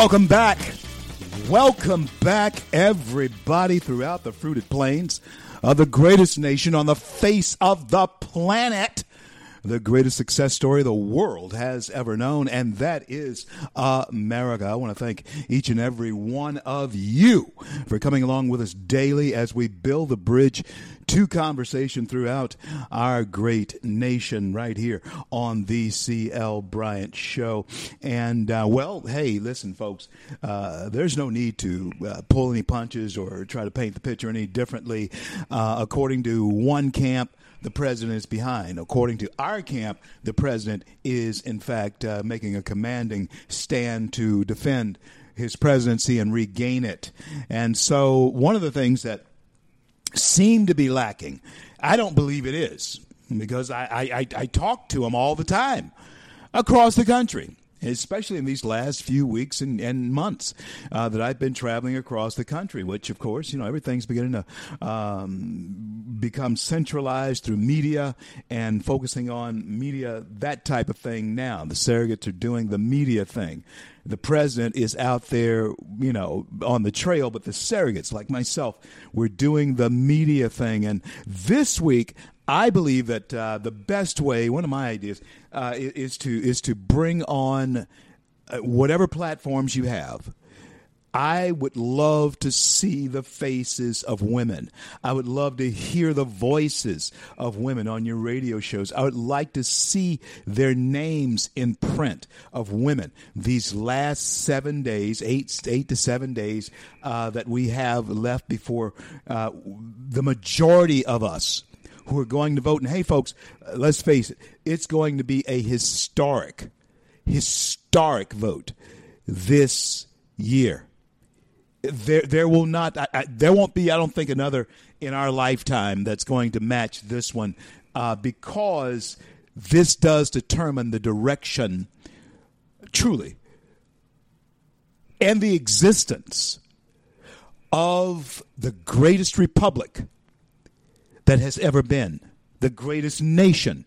Welcome back. Welcome back, everybody throughout the fruited plains of the greatest nation on the face of the planet. The greatest success story the world has ever known, and that is America. I want to thank each and every one of you for coming along with us daily as we build the bridge to conversation throughout our great nation right here on the CL Bryant Show. And, uh, well, hey, listen, folks, uh, there's no need to uh, pull any punches or try to paint the picture any differently. Uh, according to one camp, the president is behind. According to our camp, the president is, in fact, uh, making a commanding stand to defend his presidency and regain it. And so, one of the things that seem to be lacking. I don't believe it is because I, I, I, talk to them all the time across the country. Especially in these last few weeks and, and months uh, that I've been traveling across the country, which, of course, you know, everything's beginning to um, become centralized through media and focusing on media, that type of thing now. The surrogates are doing the media thing the president is out there, you know, on the trail, but the surrogates, like myself, we're doing the media thing. And this week, I believe that uh, the best way, one of my ideas, uh, is to is to bring on uh, whatever platforms you have I would love to see the faces of women. I would love to hear the voices of women on your radio shows. I would like to see their names in print of women these last seven days, eight, eight to seven days uh, that we have left before uh, the majority of us who are going to vote. And hey, folks, let's face it, it's going to be a historic, historic vote this year there there will not I, I, there won't be I don't think another in our lifetime that's going to match this one uh, because this does determine the direction truly and the existence of the greatest republic that has ever been the greatest nation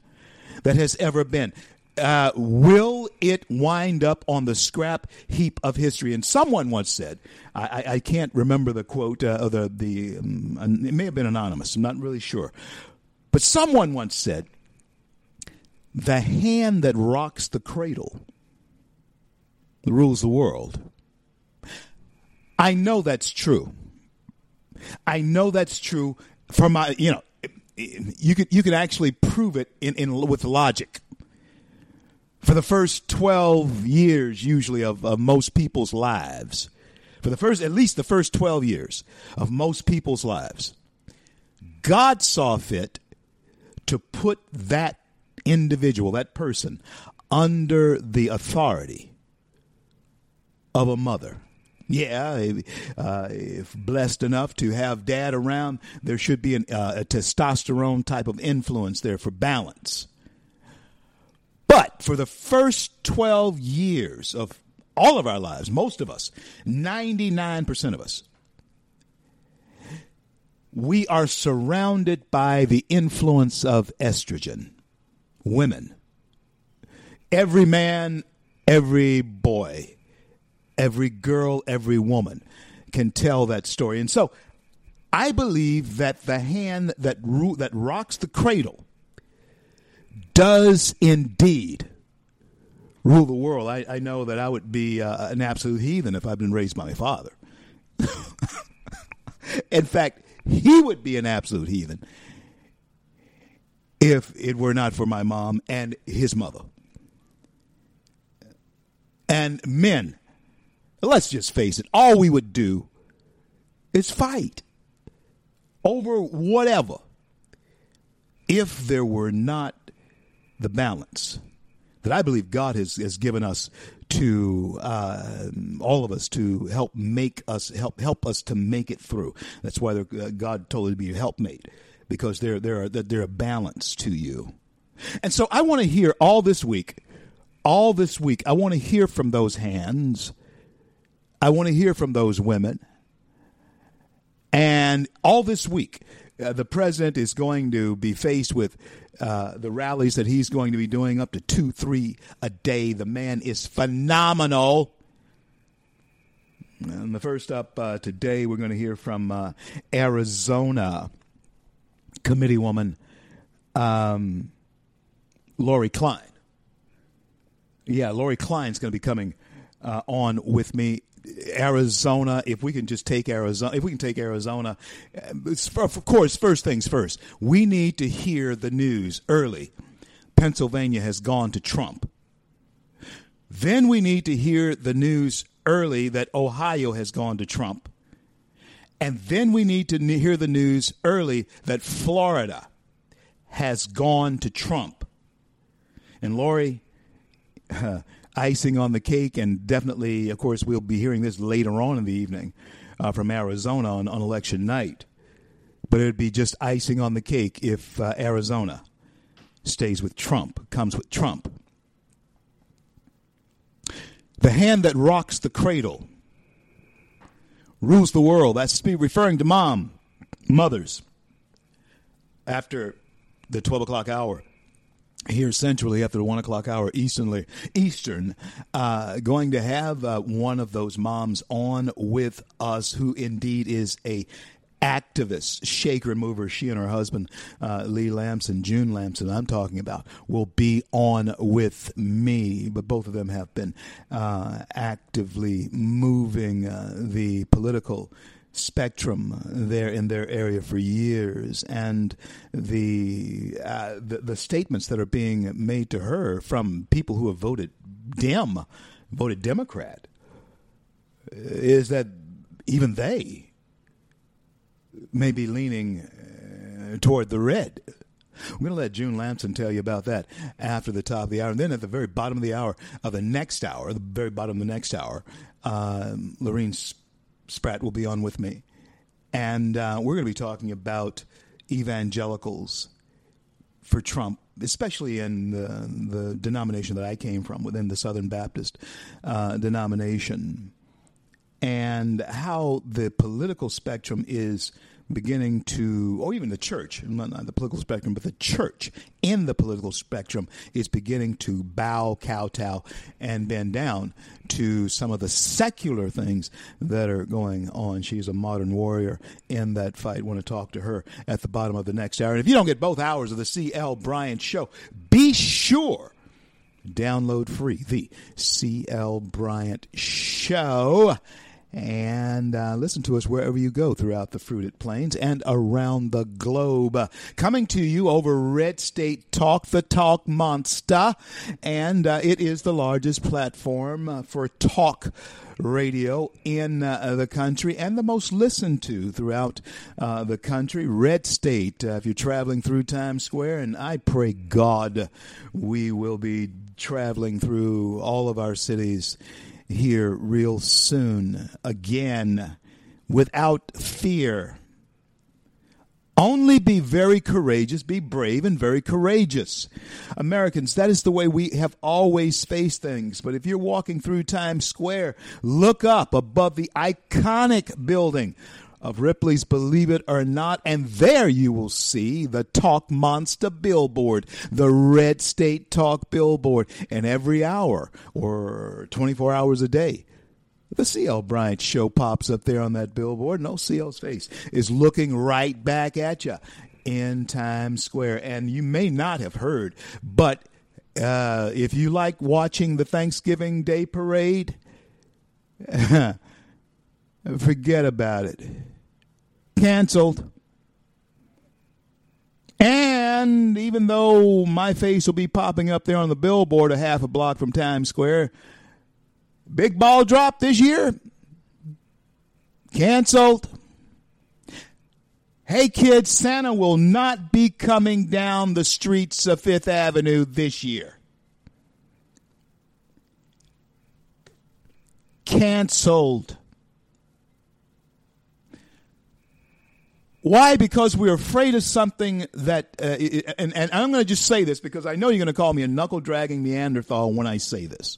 that has ever been uh, will it wind up on the scrap heap of history? And someone once said, I, I can't remember the quote, uh, or the, the um, it may have been anonymous, I'm not really sure. But someone once said, the hand that rocks the cradle rules the world. I know that's true. I know that's true for my, you know, you could you could actually prove it in, in with logic for the first 12 years, usually, of, of most people's lives, for the first, at least the first 12 years of most people's lives, God saw fit to put that individual, that person, under the authority of a mother. Yeah, uh, if blessed enough to have dad around, there should be an, uh, a testosterone type of influence there for balance. But for the first 12 years of all of our lives, most of us, 99% of us, we are surrounded by the influence of estrogen. Women. Every man, every boy, every girl, every woman can tell that story. And so I believe that the hand that, ro- that rocks the cradle does indeed rule the world, I, I know that I would be uh, an absolute heathen if I'd been raised by my father. In fact, he would be an absolute heathen if it were not for my mom and his mother. And men, let's just face it, all we would do is fight over whatever if there were not the balance that I believe God has, has given us to uh, all of us to help make us help help us to make it through. That's why uh, God told us to be a helpmate because they're they're they're a balance to you. And so I want to hear all this week, all this week. I want to hear from those hands. I want to hear from those women. And all this week, uh, the president is going to be faced with uh, the rallies that he's going to be doing up to two, three a day. The man is phenomenal. And the first up uh, today, we're going to hear from uh, Arizona committee woman um, Lori Klein. Yeah, Lori Klein's going to be coming uh, on with me Arizona, if we can just take Arizona, if we can take Arizona, of course, first things first, we need to hear the news early. Pennsylvania has gone to Trump. Then we need to hear the news early that Ohio has gone to Trump. And then we need to hear the news early that Florida has gone to Trump. And Lori, uh, icing on the cake, and definitely, of course, we'll be hearing this later on in the evening uh, from Arizona on, on, election night. But it would be just icing on the cake if uh, Arizona stays with Trump, comes with Trump. The hand that rocks the cradle rules the world. That's me referring to mom, mothers. After the 12 o'clock hour here centrally after the one o'clock hour easternly eastern uh, going to have uh, one of those moms on with us who indeed is a activist shake remover she and her husband uh, lee lamson june lamson i'm talking about will be on with me. But both of them have been uh, actively moving uh, the political spectrum there in their area for years, and the, uh, the, the statements that are being made to her from people who have voted Dem, voted Democrat, is that even they may be leaning uh, toward the red. I'm going to let June Lamson tell you about that after the top of the hour. And then at the very bottom of the hour, of the next hour, the very bottom of the next hour, uh, Lorene Spratt will be on with me. And uh, we're going to be talking about evangelicals for Trump, especially in the, the denomination that I came from, within the Southern Baptist uh, denomination, and how the political spectrum is beginning to, or even the church, not the political spectrum, but the church in the political spectrum is beginning to bow, kowtow, and bend down to some of the secular things that are going on. She's a modern warrior in that fight. I want to talk to her at the bottom of the next hour. And if you don't get both hours of the C.L. Bryant Show, be sure download free the C.L. Bryant Show and uh, listen to us wherever you go throughout the fruited plains and around the globe. Uh, coming to you over Red State Talk, the Talk Monster, and uh, it is the largest platform uh, for talk radio in uh, the country and the most listened to throughout uh, the country. Red State, if you're traveling through Times Square, and I pray God we will be traveling through all of our cities here real soon again without fear. Only be very courageous, be brave and very courageous. Americans, that is the way we have always faced things. But if you're walking through Times Square, look up above the iconic building of Ripley's Believe It or Not, and there you will see the Talk Monster billboard, the Red State Talk billboard, and every hour or 24 hours a day. The C.L. Bryant show pops up there on that billboard. No CL's face is looking right back at you in Times Square. And you may not have heard, but uh, if you like watching the Thanksgiving Day parade, forget about it canceled. And even though my face will be popping up there on the billboard a half a block from Times Square, Big ball drop this year. Canceled. Hey kids, Santa will not be coming down the streets of Fifth Avenue this year. Canceled. Why? Because we're afraid of something that, uh, and, and I'm going to just say this because I know you're going to call me a knuckle dragging Neanderthal when I say this.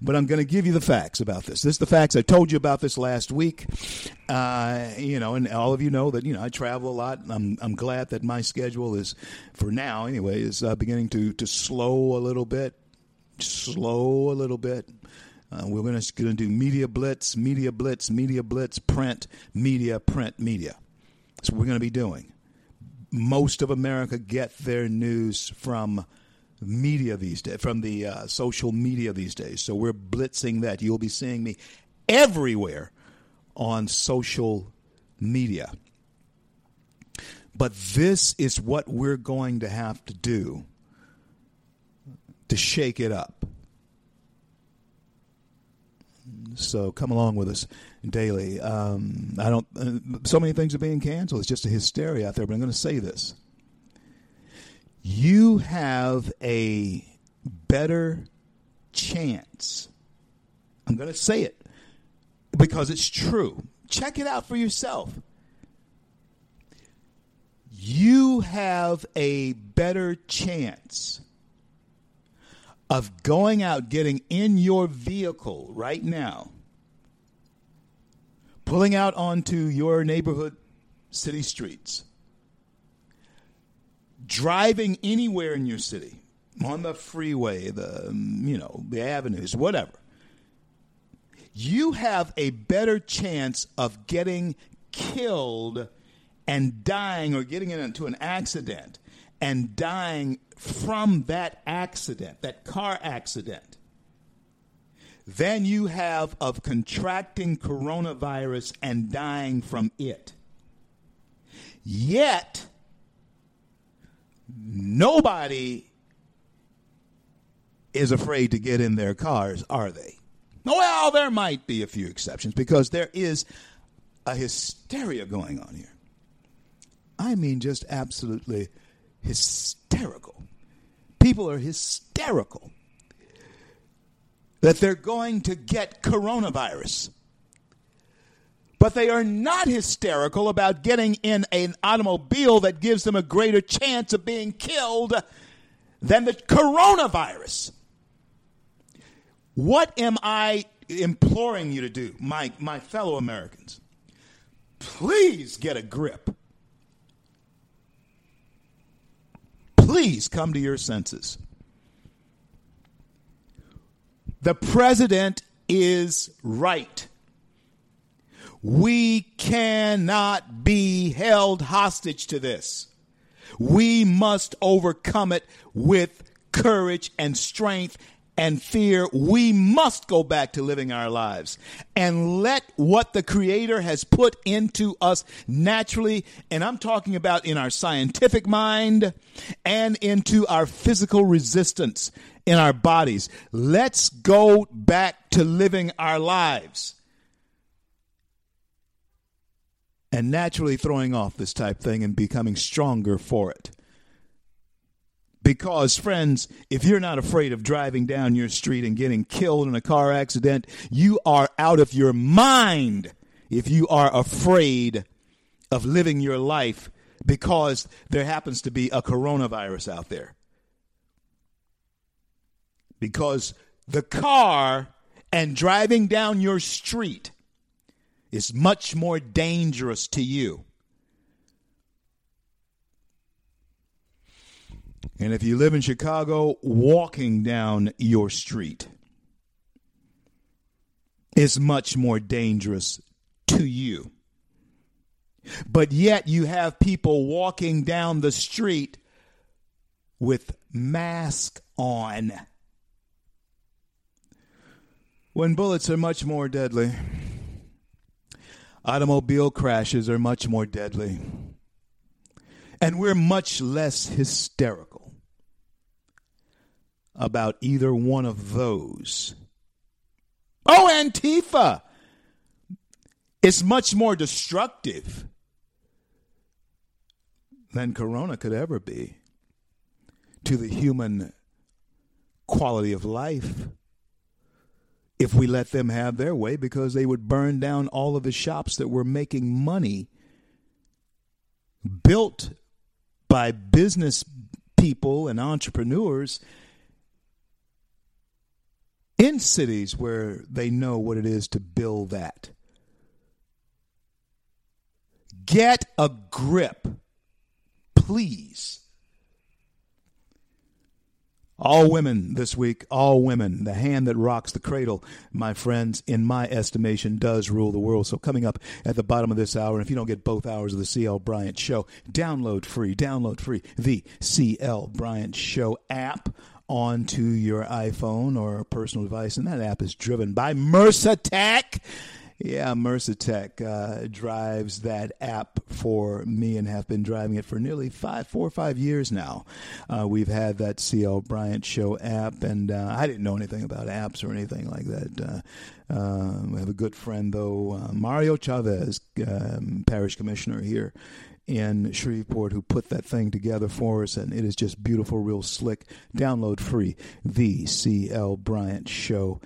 But I'm going to give you the facts about this. This is the facts. I told you about this last week. Uh, you know, and all of you know that you know I travel a lot. I'm I'm glad that my schedule is, for now anyway, is uh, beginning to to slow a little bit, slow a little bit. Uh, we're going to going to do media blitz, media blitz, media blitz, print, media, print, media. That's what we're going to be doing. Most of America get their news from media these days, from the uh, social media these days. So we're blitzing that. You'll be seeing me everywhere on social media. But this is what we're going to have to do to shake it up. So come along with us daily. Um, I don't. Uh, so many things are being canceled. It's just a hysteria out there. But I'm going to say this: you have a better chance. I'm going to say it because it's true. Check it out for yourself. You have a better chance of going out, getting in your vehicle right now, pulling out onto your neighborhood city streets, driving anywhere in your city, on the freeway, the um, you know, the avenues, whatever. You have a better chance of getting killed and dying or getting into an accident and dying from that accident, that car accident, than you have of contracting coronavirus and dying from it. Yet, nobody is afraid to get in their cars, are they? Well, there might be a few exceptions because there is a hysteria going on here. I mean, just absolutely hysterical. People are hysterical that they're going to get coronavirus. But they are not hysterical about getting in an automobile that gives them a greater chance of being killed than the coronavirus. What am I imploring you to do, my, my fellow Americans? Please get a grip. Please come to your senses. The president is right. We cannot be held hostage to this. We must overcome it with courage and strength and fear, we must go back to living our lives and let what the Creator has put into us naturally, and I'm talking about in our scientific mind and into our physical resistance in our bodies. Let's go back to living our lives. And naturally throwing off this type thing and becoming stronger for it. Because, friends, if you're not afraid of driving down your street and getting killed in a car accident, you are out of your mind if you are afraid of living your life because there happens to be a coronavirus out there. Because the car and driving down your street is much more dangerous to you And if you live in Chicago, walking down your street is much more dangerous to you. But yet you have people walking down the street with mask on. When bullets are much more deadly, automobile crashes are much more deadly, and we're much less hysterical about either one of those. Oh, Antifa It's much more destructive than Corona could ever be to the human quality of life if we let them have their way because they would burn down all of the shops that were making money built by business people and entrepreneurs in cities where they know what it is to build that. Get a grip, please. All women this week, all women. The hand that rocks the cradle, my friends, in my estimation, does rule the world. So, coming up at the bottom of this hour, if you don't get both hours of the CL Bryant Show, download free, download free the CL Bryant Show app onto your iPhone or personal device. And that app is driven by MRSA. Yeah, MRSA uh, drives that app for me and have been driving it for nearly five, four or five years now. Uh, we've had that CL Bryant Show app, and uh, I didn't know anything about apps or anything like that. Uh, uh, we have a good friend, though, uh, Mario Chavez, um, parish commissioner here in Shreveport who put that thing together for us, and it is just beautiful, real slick. Download free the CL Bryant Show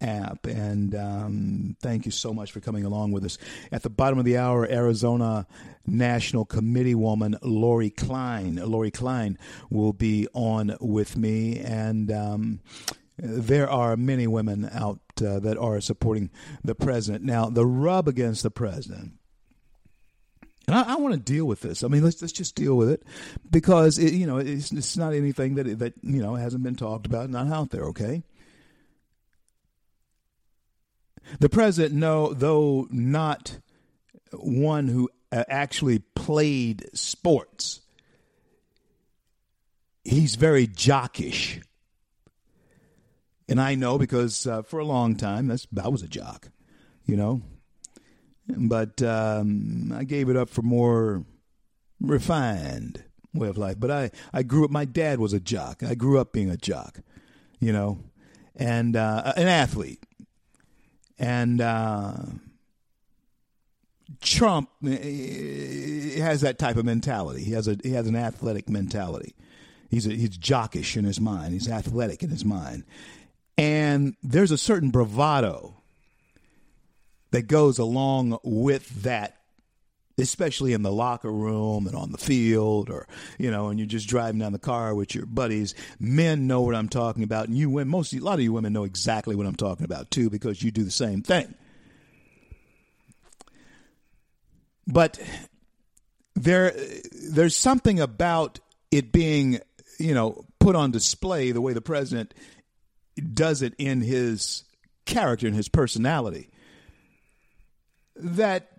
app. And um, thank you so much for coming along with us. At the bottom of the hour, Arizona National Committee woman Lori Klein. Lori Klein will be on with me. And um, there are many women out uh, that are supporting the president. Now, the rub against the president. And I, I want to deal with this. I mean, let's let's just deal with it because it, you know it's, it's not anything that that you know hasn't been talked about, not out there. Okay, the president, no, though not one who uh, actually played sports, he's very jockish. And I know because uh, for a long time, that's I was a jock, you know. But um, I gave it up for more refined way of life. But I, I grew up. My dad was a jock. I grew up being a jock, you know, and uh, an athlete. And uh, Trump eh, has that type of mentality. He has a he has an athletic mentality. He's a, he's jockish in his mind. He's athletic in his mind, and there's a certain bravado that goes along with that especially in the locker room and on the field or you know and you're just driving down the car with your buddies. Men know what i'm talking about. And you women most a lot of you women know exactly what i'm talking about too because you do the same thing. But there there's something about it being you know put on display the way the president does it in his character and his personality that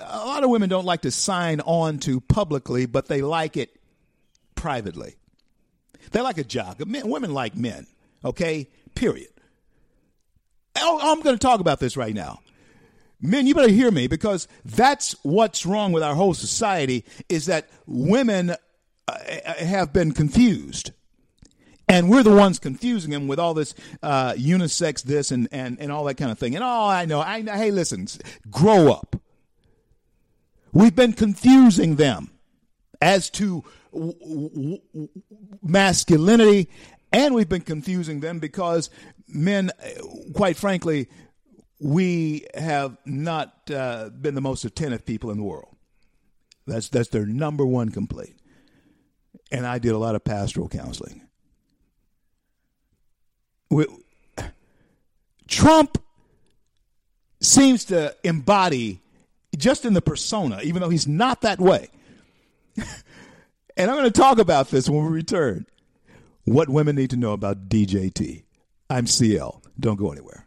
a lot of women don't like to sign on to publicly, but they like it privately. They like a job. Men, women like men, okay? Period. Oh, I'm going to talk about this right now. Men, you better hear me because that's what's wrong with our whole society is that women uh, have been confused. And we're the ones confusing them with all this uh, unisex this and, and, and all that kind of thing. And oh, I know. I Hey, listen, grow up. We've been confusing them as to w- w- masculinity, and we've been confusing them because men, quite frankly, we have not uh, been the most attentive people in the world. That's that's their number one complaint. And I did a lot of pastoral counseling. Trump seems to embody just in the persona, even though he's not that way. and I'm going to talk about this when we return. What women need to know about DJT. I'm CL. Don't go anywhere.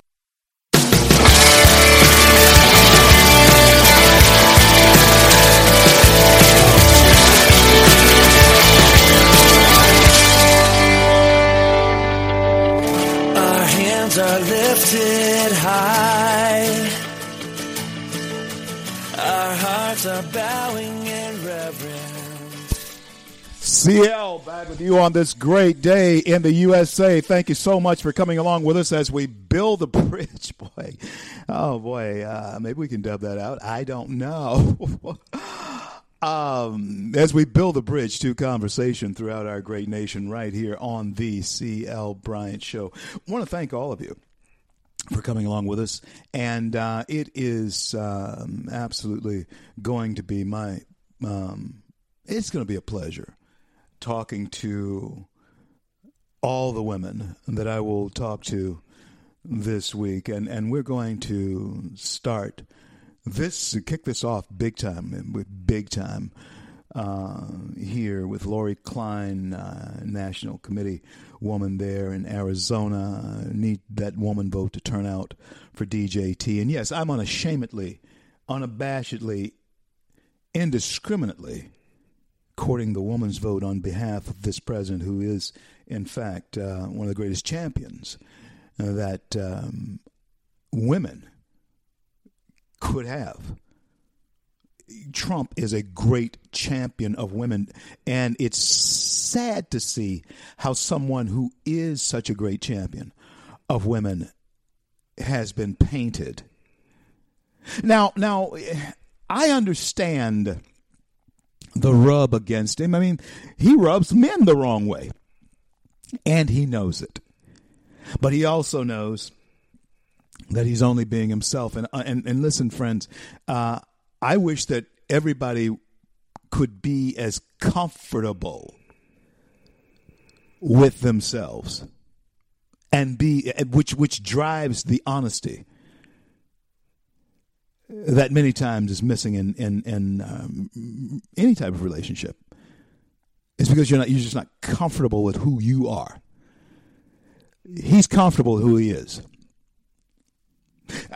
Bowing in reverence. CL back with you on this great day in the USA. Thank you so much for coming along with us as we build the bridge. Boy, oh boy, uh, maybe we can dub that out. I don't know. um, as we build the bridge to conversation throughout our great nation, right here on the CL Bryant Show. I want to thank all of you for coming along with us, and uh, it is um, absolutely going to be my. Um, it's going to be a pleasure talking to all the women that I will talk to this week, and and we're going to start this kick this off big time with big time uh, here with Lori Klein, uh, National Committee woman there in Arizona. Need that woman vote to turn out for DJT, and yes, I'm unashamedly, unabashedly, indiscriminately courting the woman's vote on behalf of this president, who is, in fact, uh, one of the greatest champions uh, that um, women could have. Trump is a great champion of women, and it's sad to see how someone who is such a great champion of women has been painted. Now, now, I understand the rub against him. I mean, he rubs men the wrong way, and he knows it. But he also knows that he's only being himself. And uh, and, and listen, friends, uh, I wish that everybody could be as comfortable with themselves and be which which drives the honesty that many times is missing in in, in um, any type of relationship. It's because you're not you're just not comfortable with who you are. He's comfortable with who he is.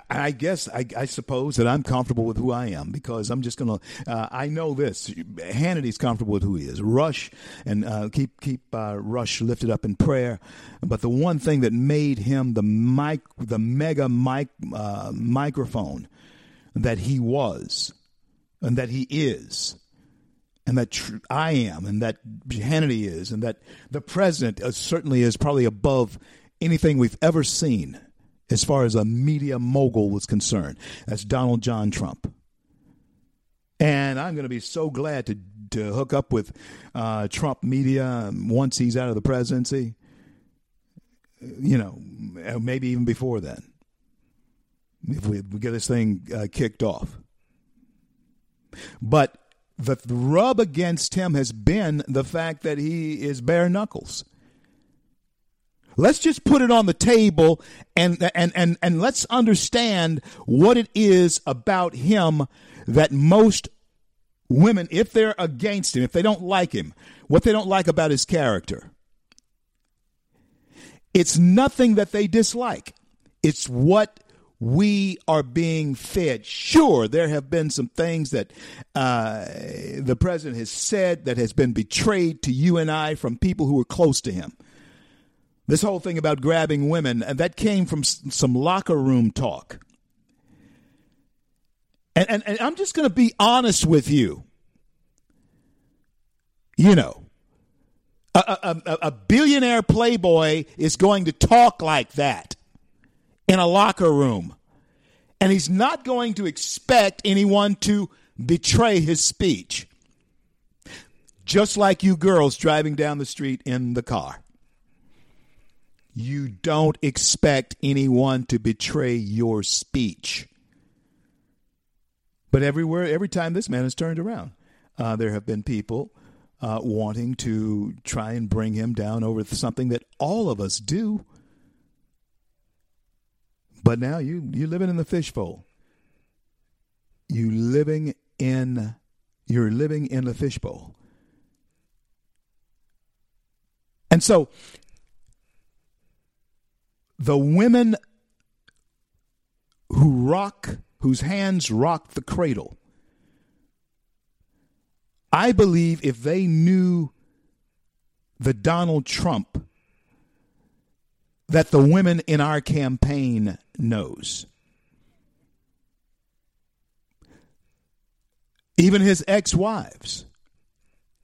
I guess I, I, suppose that I'm comfortable with who I am because I'm just gonna. Uh, I know this. Hannity's comfortable with who he is. Rush and uh, keep keep uh, Rush lifted up in prayer. But the one thing that made him the mic, the mega mic uh, microphone that he was, and that he is, and that tr- I am, and that Hannity is, and that the president uh, certainly is probably above anything we've ever seen as far as a media mogul was concerned. That's Donald John Trump. And I'm going to be so glad to, to hook up with uh, Trump media once he's out of the presidency. You know, maybe even before then, if we, we get this thing uh, kicked off. But the rub against him has been the fact that he is bare knuckles. Let's just put it on the table and and and and let's understand what it is about him that most women if they're against him, if they don't like him, what they don't like about his character. It's nothing that they dislike. It's what we are being fed. Sure, there have been some things that uh, the president has said that has been betrayed to you and I from people who were close to him. This whole thing about grabbing women, and that came from some locker room talk. And, and, and I'm just going to be honest with you. You know, a, a, a billionaire playboy is going to talk like that in a locker room. And he's not going to expect anyone to betray his speech. Just like you girls driving down the street in the car. You don't expect anyone to betray your speech. But everywhere, every time this man has turned around, uh, there have been people uh, wanting to try and bring him down over something that all of us do. But now you you living in the fishbowl. You living in you're living in the fishbowl. And so the women who rock whose hands rock the cradle I believe if they knew the Donald Trump that the women in our campaign knows. Even his ex-wives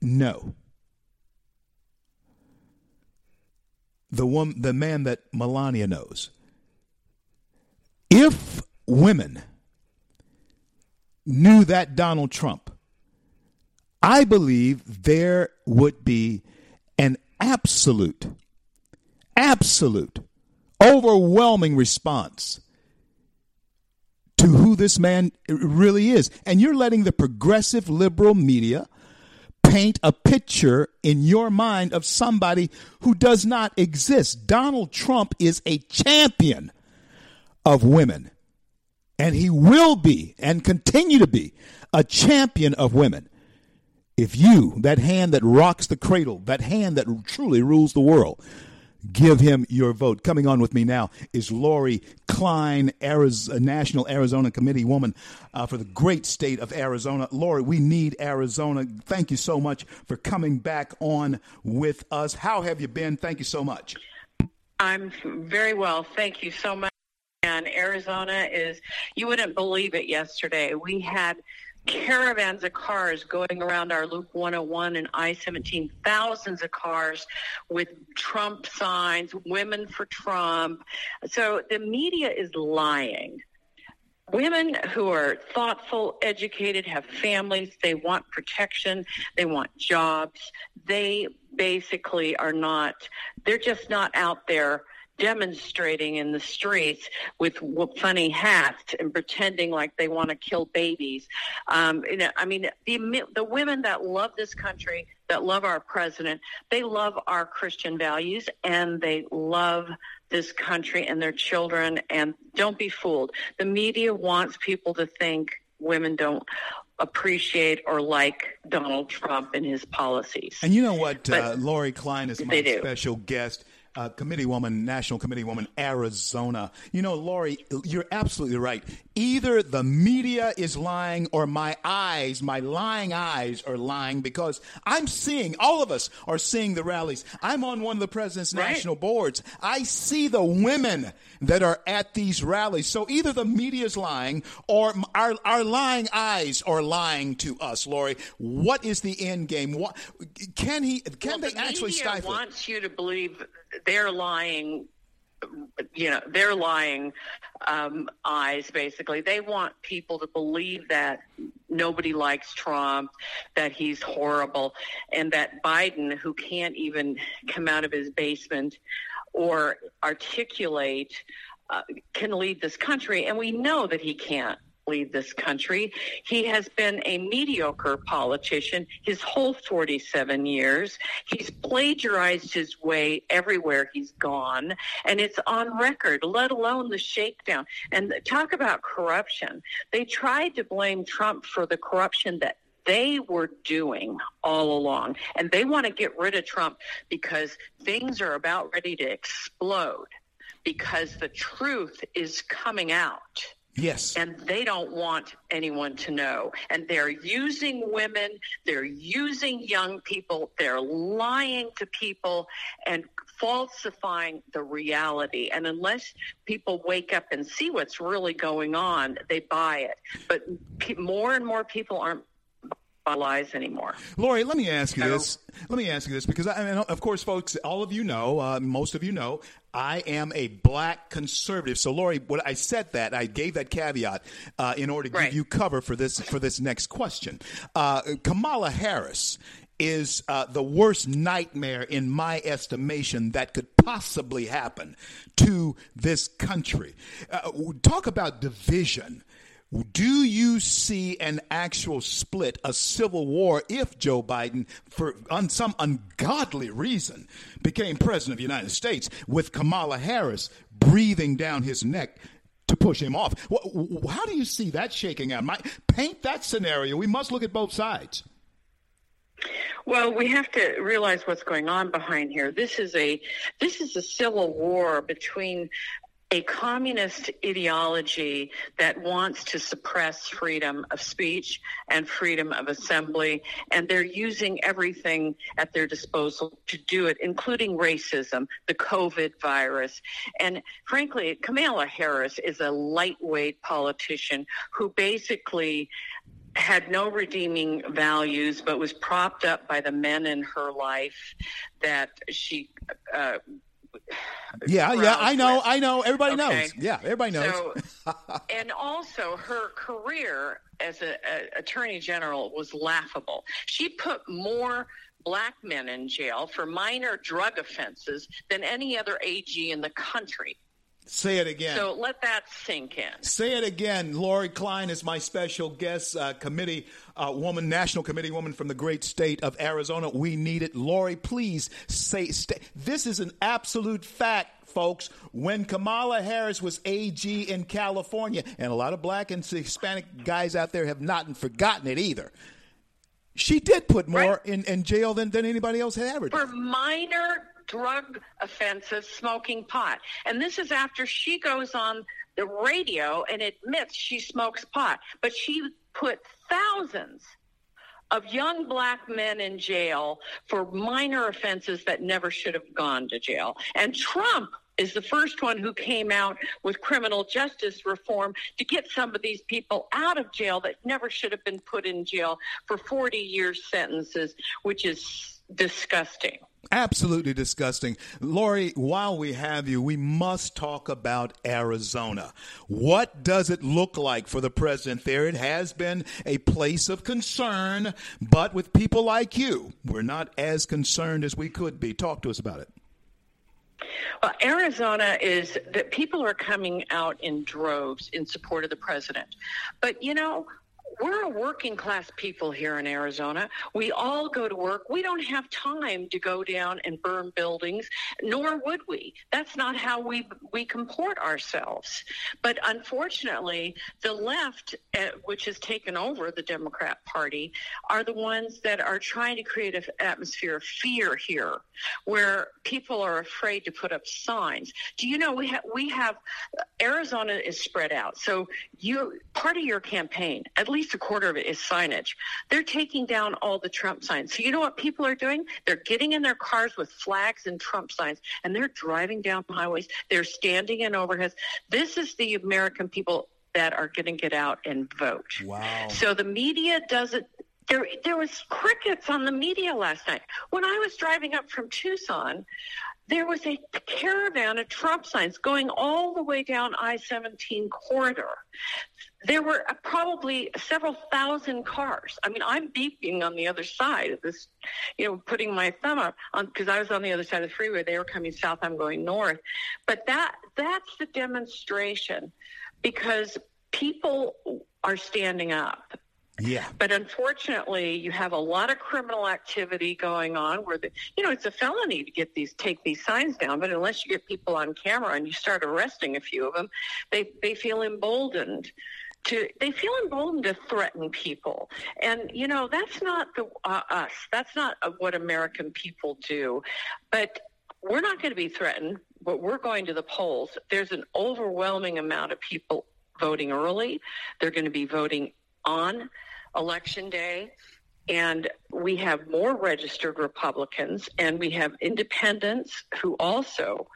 know. The woman the man that Melania knows. If women knew that Donald Trump I believe there would be an absolute, absolute, overwhelming response to who this man really is. And you're letting the progressive liberal media paint a picture in your mind of somebody who does not exist. Donald Trump is a champion of women, and he will be and continue to be a champion of women. If you, that hand that rocks the cradle, that hand that truly rules the world, give him your vote. Coming on with me now is Lori Klein, Arizona, National Arizona Committee woman uh, for the great state of Arizona. Lori, we need Arizona. Thank you so much for coming back on with us. How have you been? Thank you so much. I'm very well. Thank you so much. And Arizona is, you wouldn't believe it yesterday. We had caravans of cars going around our Loop 101 and I-17, thousands of cars with Trump signs, women for Trump. So the media is lying. Women who are thoughtful, educated, have families, they want protection, they want jobs. They basically are not, they're just not out there demonstrating in the streets with funny hats and pretending like they want to kill babies. Um, you know, I mean, the the women that love this country, that love our president, they love our Christian values, and they love this country and their children. And don't be fooled. The media wants people to think women don't appreciate or like Donald Trump and his policies. And you know what? But uh, Lori Klein is my special guest uh, committee woman, national committee woman, Arizona. You know, Lori, you're absolutely right. Either the media is lying or my eyes, my lying eyes are lying because I'm seeing, all of us are seeing the rallies. I'm on one of the president's right. national boards. I see the women that are at these rallies. So either the media is lying or our, our lying eyes are lying to us, Lori. What is the end game? What, can he, can well, they the actually stifle? wants you to believe they're lying you know they're lying um, eyes basically. They want people to believe that nobody likes trump that he's horrible and that biden who can't even come out of his basement or articulate uh, can lead this country. And we know that he can't lead this country. He has been a mediocre politician his whole 47 years. He's plagiarized his way everywhere he's gone, and it's on record, let alone the shakedown. And talk about corruption. They tried to blame Trump for the corruption that they were doing all along. And they want to get rid of Trump because things are about ready to explode because the truth is coming out. Yes. And they don't want anyone to know. And they're using women, they're using young people, they're lying to people and falsifying the reality. And unless people wake up and see what's really going on, they buy it. But more and more people aren't lies anymore. Lori, let me ask you this. Let me ask you this because, I of course, folks, all of you know, uh, most of you know, I am a black conservative. So, Lori, what I said that I gave that caveat uh, in order to right. give you cover for this for this next question. Uh, Kamala Harris is uh, the worst nightmare, in my estimation, that could possibly happen to this country. Uh, talk about division. Do you see an actual split, a civil war, if Joe Biden, for on some ungodly reason, became president of the United States, with Kamala Harris breathing down his neck to push him off? How do you see that shaking out? paint that scenario. We must look at both sides. Well, we have to realize what's going on behind here. This is a this is a civil war between a communist ideology that wants to suppress freedom of speech and freedom of assembly, and they're using everything at their disposal to do it, including racism, the COVID virus. And frankly, Kamala Harris is a lightweight politician who basically had no redeeming values, but was propped up by the men in her life that she uh, yeah, yeah, I know, with. I know. Everybody okay. knows. Yeah, everybody knows. So, and also, her career as an attorney general was laughable. She put more black men in jail for minor drug offenses than any other AG in the country. Say it again. So let that sink in. Say it again. Lori Klein is my special guest, uh, committee uh, woman, national committee woman from the great state of Arizona. We need it. Lori, please say, stay. this is an absolute fact, folks. When Kamala Harris was AG in California, and a lot of black and Hispanic guys out there have not forgotten it either. She did put more right. in, in jail than, than anybody else had ever done. For minor drug offenses smoking pot. And this is after she goes on the radio and admits she smokes pot. But she put thousands of young black men in jail for minor offenses that never should have gone to jail. And Trump is the first one who came out with criminal justice reform to get some of these people out of jail that never should have been put in jail for 40 year sentences, which is disgusting. Absolutely disgusting. Lori, while we have you, we must talk about Arizona. What does it look like for the president there? It has been a place of concern, but with people like you, we're not as concerned as we could be. Talk to us about it. Well, Arizona is that people are coming out in droves in support of the president. But, you know, we're a working class people here in Arizona. We all go to work. We don't have time to go down and burn buildings, nor would we. That's not how we we comport ourselves. But unfortunately, the left, uh, which has taken over the Democrat Party, are the ones that are trying to create an atmosphere of fear here, where people are afraid to put up signs. Do you know we have we have Arizona is spread out, so you part of your campaign at least least a quarter of it is signage. They're taking down all the Trump signs. So you know what people are doing? They're getting in their cars with flags and Trump signs, and they're driving down highways. They're standing in overheads. This is the American people that are going to get out and vote. Wow. So the media doesn't there there was crickets on the media last night. When I was driving up from Tucson, there was a caravan of Trump signs going all the way down I-17 corridor there were uh, probably several thousand cars. I mean, I'm beeping on the other side of this, you know, putting my thumb up on because I was on the other side of the freeway. They were coming south. I'm going north. But that that's the demonstration because people are standing up. Yeah. But unfortunately, you have a lot of criminal activity going on where the, you know, it's a felony to get these, take these signs down. But unless you get people on camera and you start arresting a few of them, they, they feel emboldened to they feel emboldened to threaten people. And you know that's not the uh, us. That's not uh, what american people do. But we're not going to be threatened but we're going to the polls. There's an overwhelming amount of people voting early. They're going to be voting on election day. And we have more registered republicans and we have independents who also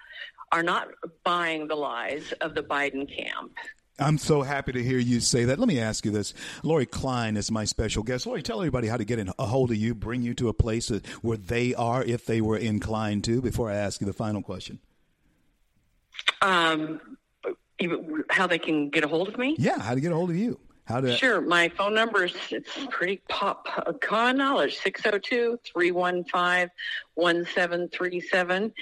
are not buying the lies of the biden camp I'm so happy to hear you say that. Let me ask you this. Lori Klein is my special guest. Lori, tell everybody how to get in a hold of you, bring you to a place where they are if they were inclined to, before I ask you the final question. Um, how they can get a hold of me? Yeah, how to get a hold of you. How Sure. My phone number is it's pretty pop common knowledge 602-315-1737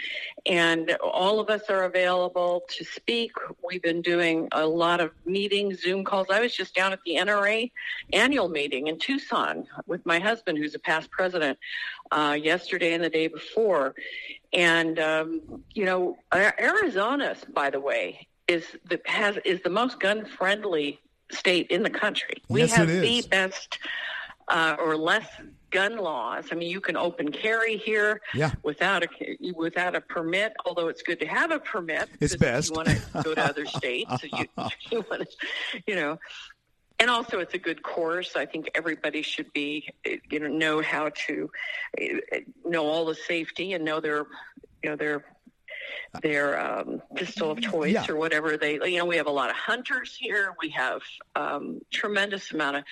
and all of us are available to speak. We've been doing a lot of meetings, Zoom calls. I was just down at the NRA annual meeting in Tucson with my husband who's a past president uh, yesterday and the day before. And um, you know, Arizona by the way is the has is the most gun friendly state in the country. We Yes, have the best uh, or less gun laws. I mean, you can open carry here Yeah. without a without a permit. Although it's good to have a permit. It's best. You want to go to other states. so you, you want to, you know. And also, it's a good course. I think everybody should be, you know, know how to eh, know all the safety and know their, you know, their their um, pistol of choice Yeah. or whatever they. You know, we have a lot of hunters here. We have um, tremendous amount of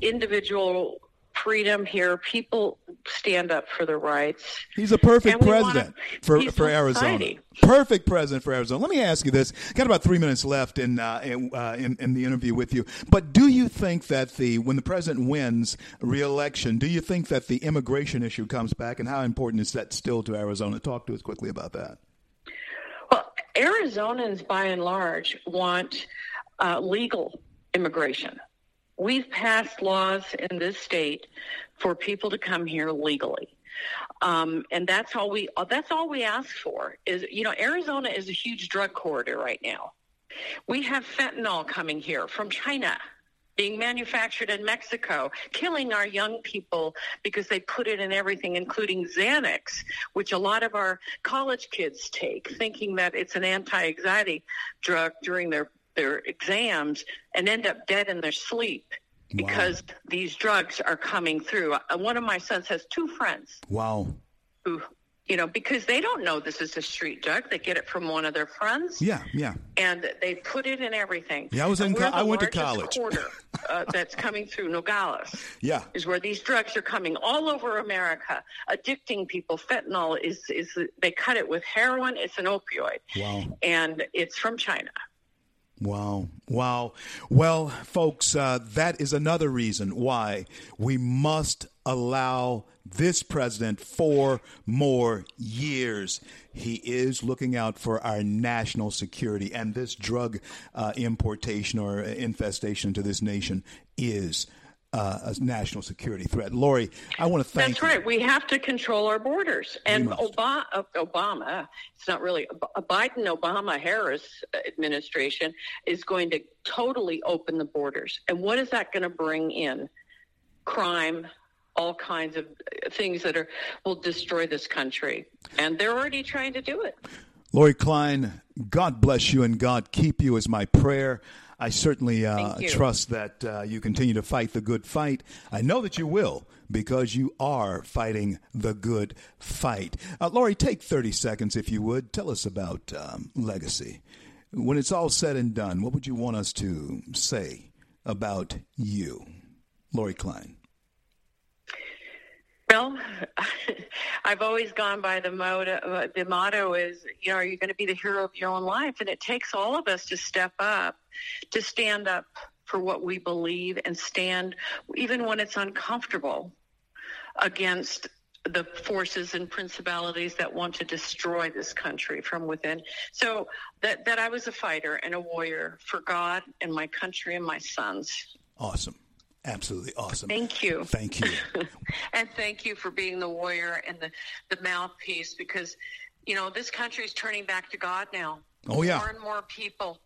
individual freedom here. People stand up for their rights. He's a perfect president for, for Arizona. Perfect president for Arizona. Let me ask you this. Got about three minutes left in, uh, in, uh, in in the interview with you. But do you think that the when the president wins re-election, do you think that the immigration issue comes back, and how important is that still to Arizona? Talk to us quickly about that. Arizonans, by and large, want uh, legal immigration. We've passed laws in this state for people to come here legally, um, and that's all we uh, that's all we ask for. Is you know, Arizona is a huge drug corridor right now. We have fentanyl coming here from China. Being manufactured in Mexico, killing our young people because they put it in everything, including Xanax, which a lot of our college kids take, thinking that it's an anti-anxiety drug during their their exams, and end up dead in their sleep because these drugs are coming through. Uh, One of my sons has two friends Wow. who, you know, because they don't know this is a street drug, they get it from one of their friends Yeah, yeah. and they put it in everything. Yeah, I was in co- I went to college. Quarter uh, that's coming through Nogales Yeah. is where these drugs are coming all over America, addicting people. Fentanyl is is they cut it with heroin. It's an opioid, Wow. and it's from China. Wow. Wow. Well, folks, uh, that is another reason why we must allow this president four more years. He is looking out for our national security, and this drug uh, importation or infestation to this nation is uh, a national security threat. Lori, I want to thank That's you. right. We have to control our borders. And. Obama, Obama, it's not really a Biden, Obama, Harris administration is going to totally open the borders. And what is that going to bring in? Crime, all kinds of things that are will destroy this country. And they're already trying to do it. Lori Klein, God bless you and God keep you is my prayer. I certainly uh, trust that uh, you continue to fight the good fight. I know that you will because you are fighting the good fight. Uh, Lori, take 30 seconds if you would. Tell us about um, legacy. When it's all said and done, what would you want us to say about you, Lori Klein? Well, I've always gone by the motto. The motto is, you know, are you going to be the hero of your own life? And it takes all of us to step up, to stand up for what we believe, and stand even when it's uncomfortable against the forces and principalities that want to destroy this country from within. So that that I was a fighter and a warrior for God and my country and my sons. Awesome. Absolutely awesome. Thank you. Thank you. and thank you for being the warrior and the, the mouthpiece because, you know, this country is turning back to God now. Oh, yeah. More and more people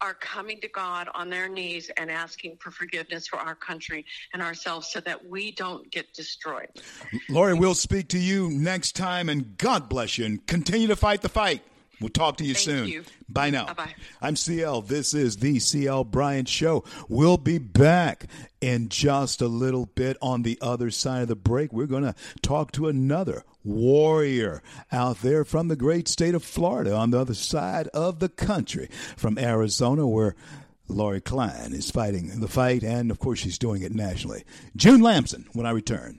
are coming to God on their knees and asking for forgiveness for our country and ourselves so that we don't get destroyed. Lori, we'll speak to you next time, and God bless you, and continue to fight the fight. We'll talk to you Thank soon. you. Bye now. Bye-bye. I'm CL. This is the CL Bryant Show. We'll be back in just a little bit on the other side of the break. We're going to talk to another warrior out there from the great state of Florida on the other side of the country, from Arizona, where Lori Klein is fighting the fight, and of course, she's doing it nationally. June Lamson, when I return.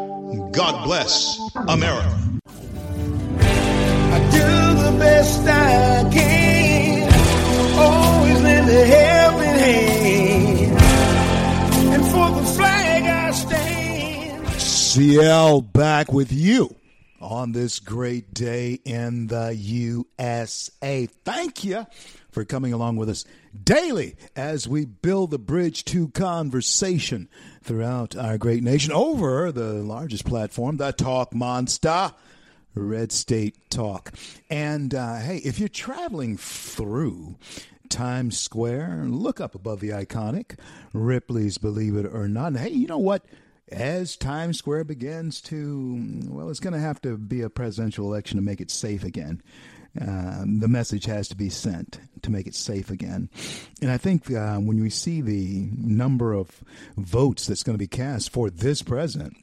God bless America. I do the best I can. Always lend a helping hand. And for the flag I stand. CL back with you on this great day in the USA. Thank you for coming along with us daily as we build the bridge to conversation throughout our great nation over the largest platform, the Talk Monster. Red State Talk. And uh, hey, if you're traveling through Times Square, look up above the iconic Ripley's Believe It or Not. And hey, you know what? As Times Square begins to, well, it's going to have to be a presidential election to make it safe again. Um, the message has to be sent to make it safe again. And I think uh, when we see the number of votes that's going to be cast for this president,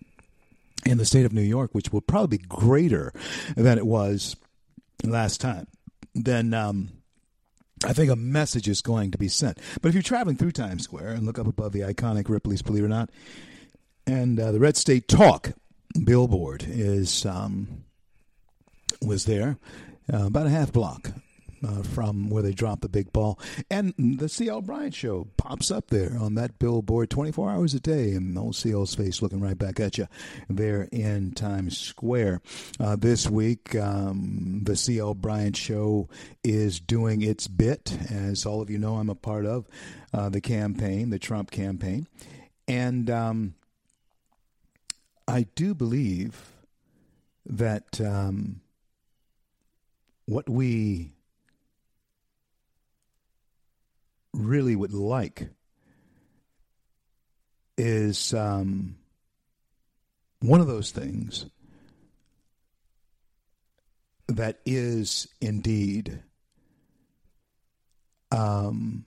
in the state of New York, which will probably be greater than it was last time, then um, I think a message is going to be sent. But if you're traveling through Times Square and look up above the iconic Ripley's, believe it or not, and uh, the Red State Talk billboard is um, was there uh, about a half block uh, from where they dropped the big ball. And the C.L. Bryant show pops up there on that billboard 24 hours a day, and old C.L.'s face looking right back at you there in Times Square. Uh, this week, um, the C.L. Bryant show is doing its bit. As all of you know, I'm a part of uh, the campaign, the Trump campaign. And um, I do believe that um, what we really would like is um, one of those things that is indeed um,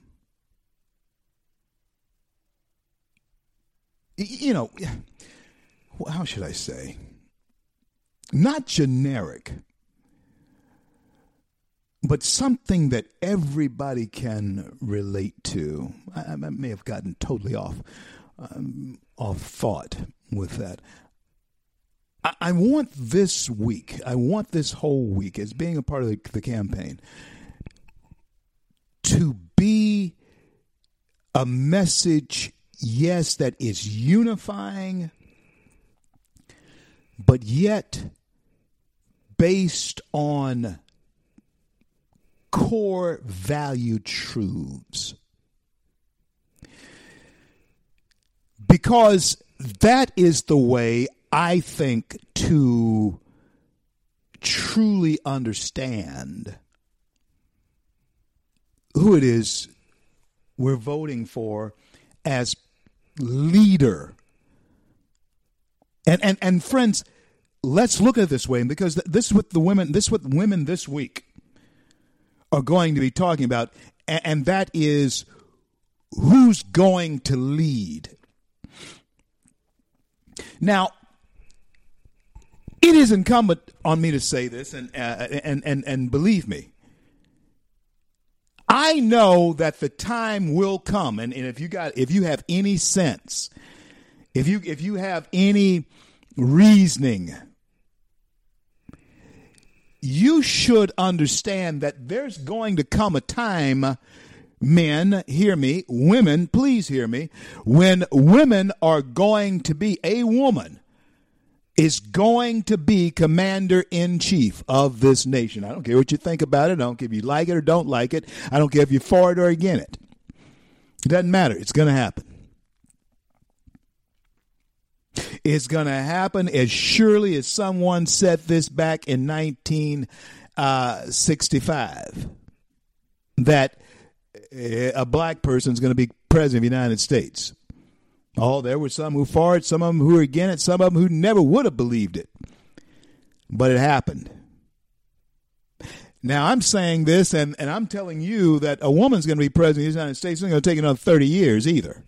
you know how should I say? Not generic but something that everybody can relate to. I, I may have gotten totally off um, off thought with that. I, I, want this week, I want this whole week, as being a part of the, the campaign, to be a message, yes, that is unifying, but yet based on core value truths. Because that is the way I think to truly understand who it is we're voting for as leader. And and and friends, let's look at it this way because this is what the women this is what women this week are going to be talking about, and that is who's going to lead. Now, it is incumbent on me to say this, and uh, and and and believe me, I know that the time will come, and, and if you got if you have any sense, if you if you have any reasoning you should understand that there's going to come a time, men, hear me, women, please hear me, when women are going to be, a woman is going to be commander in chief of this nation. I don't care what you think about it. I don't care if you like it or don't like it. I don't care if you're for it or against it. It doesn't matter. It's going to happen. It's going to happen as surely as someone said this back in 1965 uh, that eh, a black person is going to be president of the United States. Oh, there were some who for it, some of them who were against it, some of them who never would have believed it. But it happened. Now, I'm saying this, and, and I'm telling you that a woman's going to be president of the United States. It's going to take another 30 years either.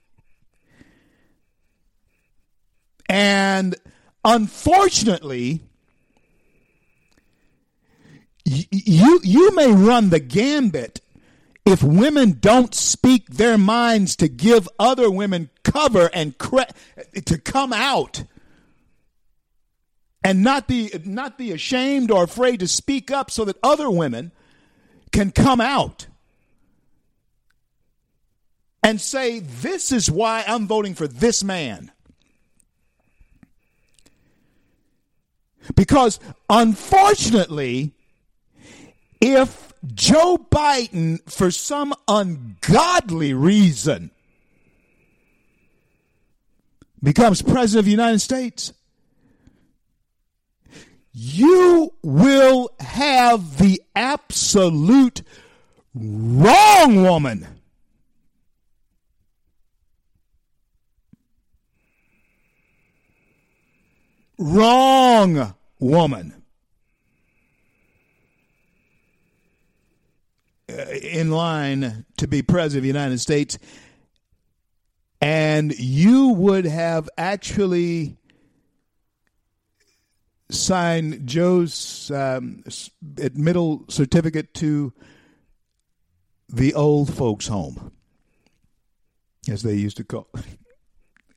And unfortunately, you you may run the gambit if women don't speak their minds to give other women cover and cre- to come out and not be not be ashamed or afraid to speak up so that other women can come out and say this is why I'm voting for this man because unfortunately if Joe Biden, for some ungodly reason, becomes president of the United States, you will have the absolute wrong woman. Wrong woman. Uh, in line to be president of the United States, and you would have actually signed Joe's um, admittal certificate to the old folks' home, as they used to call.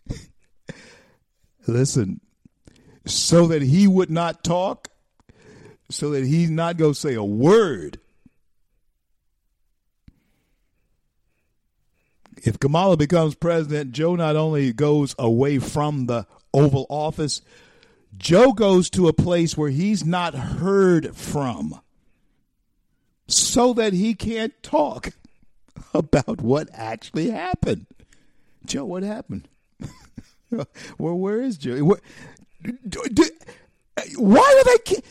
Listen, so that he would not talk, so that he not go say a word if Kamala becomes president, Joe not only goes away from the Oval Office, Joe goes to a place where he's not heard from so that he can't talk about what actually happened. Joe, what happened? well, where is Joe? Where, do, do, why do they?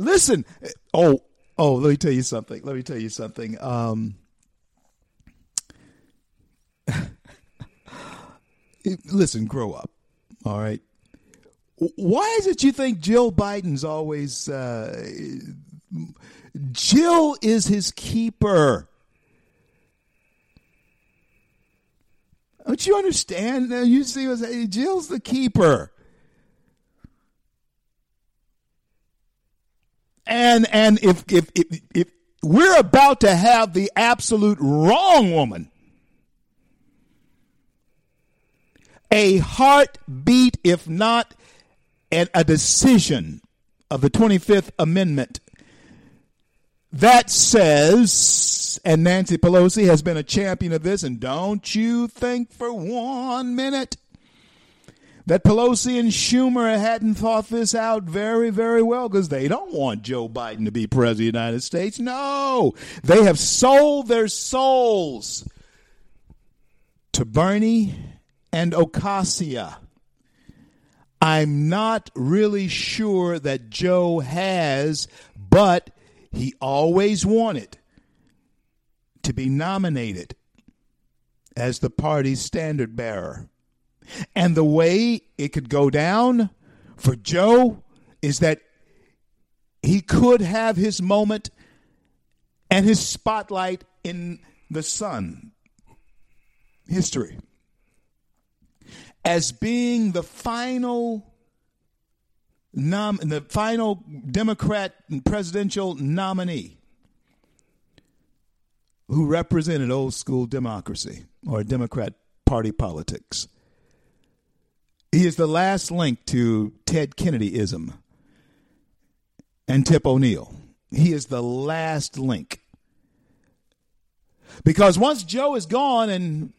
Listen. Oh, oh. Let me tell you something. Let me tell you something. Um, listen, grow up. All right. Why is it you think Jill Biden's always uh, Jill is his keeper? Don't you understand? You see, Jill's the keeper. And and if if if, if we're about to have the absolute wrong woman a heartbeat, if not an, a decision of the 25th Amendment that says, and Nancy Pelosi has been a champion of this, and don't you think for one minute that Pelosi and Schumer hadn't thought this out very, very well because they don't want Joe Biden to be president of the United States. No, they have sold their souls to Bernie and Ocasio. I'm not really sure that Joe has, but he always wanted to be nominated as the party's standard bearer. And the way it could go down for Joe is that he could have his moment and his spotlight in the sun history as being the final nom- the final Democrat presidential nominee who represented old school democracy or Democrat party politics. He is the last link to Ted Kennedyism and Tip O'Neill. He is the last link. Because once Joe is gone and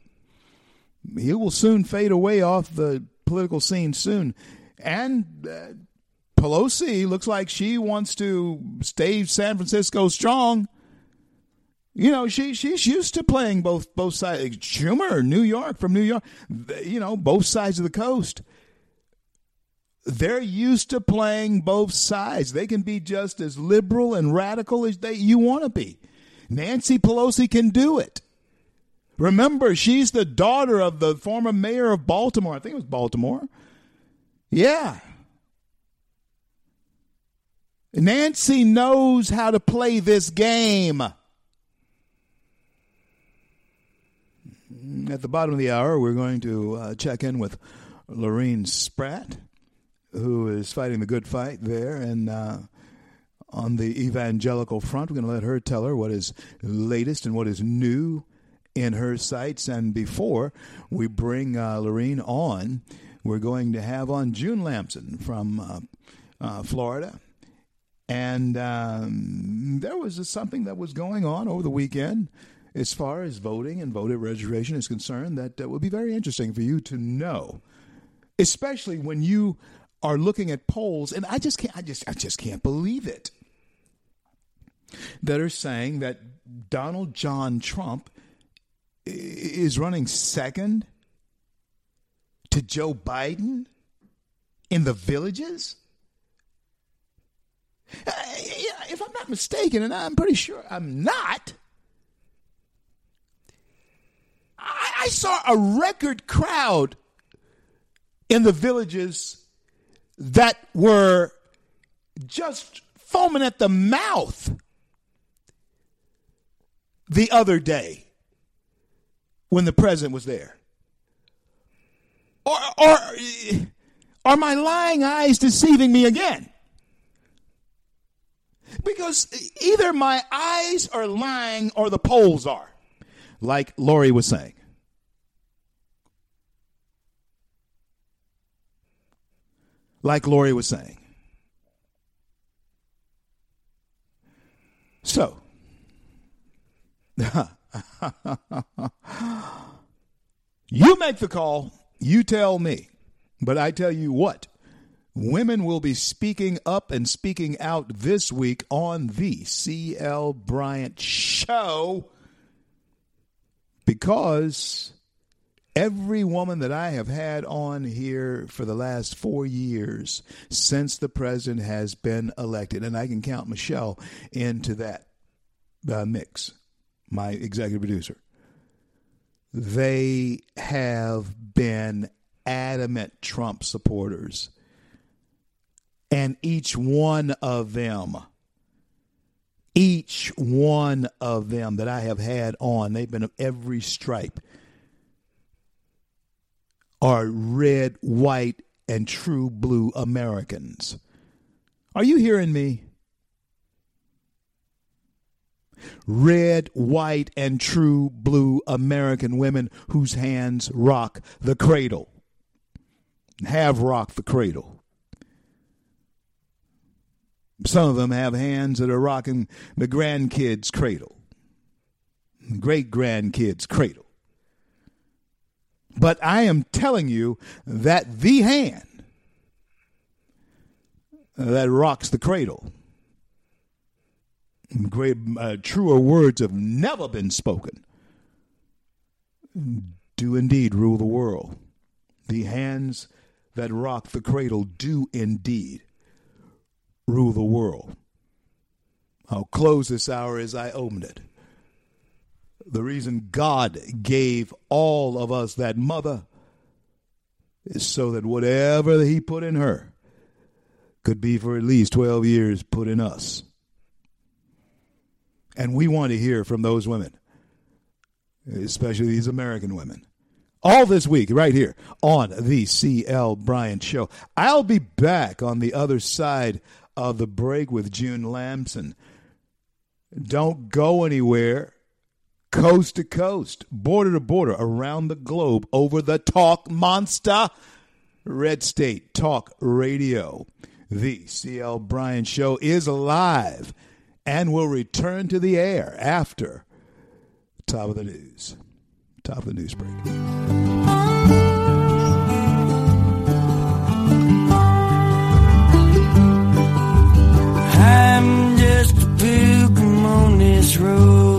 he will soon fade away off the political scene soon. And uh, Pelosi looks like she wants to stay San Francisco strong. You know, she she's used to playing both both sides. Schumer, New York, from New York, you know, both sides of the coast. They're used to playing both sides. They can be just as liberal and radical as they you want to be. Nancy Pelosi can do it. Remember, she's the daughter of the former mayor of Baltimore. I think it was Baltimore. Yeah. Nancy knows how to play this game. At the bottom of the hour, we're going to uh, check in with Lorene Spratt, who is fighting the good fight there. And uh, on the evangelical front, we're going to let her tell her what is latest and what is new in her sights. And before we bring uh, Lorene on, we're going to have on June Lamson from uh, uh, Florida. And um, there was something that was going on over the weekend as far as voting and voter registration is concerned that uh, would be very interesting for you to know, especially when you are looking at polls. And I just can't, I just, I just can't believe it. That are saying that Donald John Trump is running second to Joe Biden in the villages? Uh, if I'm not mistaken, and I'm pretty sure I'm not, I, I saw a record crowd in the villages that were just foaming at the mouth the other day when the president was there. Or, or are my lying eyes deceiving me again? Because either my eyes are lying or the polls are, like Lori was saying. Like Lori was saying. So, you make the call, you tell me. But I tell you what, women will be speaking up and speaking out this week on the CL Bryant Show because every woman that I have had on here for the last four years since the president has been elected, and I can count Michelle into that uh, mix, my executive producer, they have been adamant Trump supporters. And each one of them, each one of them that I have had on, they've been of every stripe, are red, white, and true blue Americans. Are you hearing me? Red, white, and true blue American women whose hands rock the cradle have rocked the cradle. Some of them have hands that are rocking the grandkids' cradle, great grandkids' cradle. But I am telling you that the hand that rocks the cradle, great, uh, truer words have never been spoken, do indeed rule the world. The hands that rock the cradle do indeed rule the world. I'll close this hour as I opened it. The reason God gave all of us that mother is so that whatever He put in her could be for at least 12 years put in us. And we want to hear from those women, especially these American women all this week right here on the CL Bryant Show. I'll be back on the other side of the break with June Lamson. Don't go anywhere. Coast to coast, border to border, around the globe, over the Talk Monster, Red State Talk Radio. The CL Bryant Show is live and will return to the air after top of the news top of the news break. Just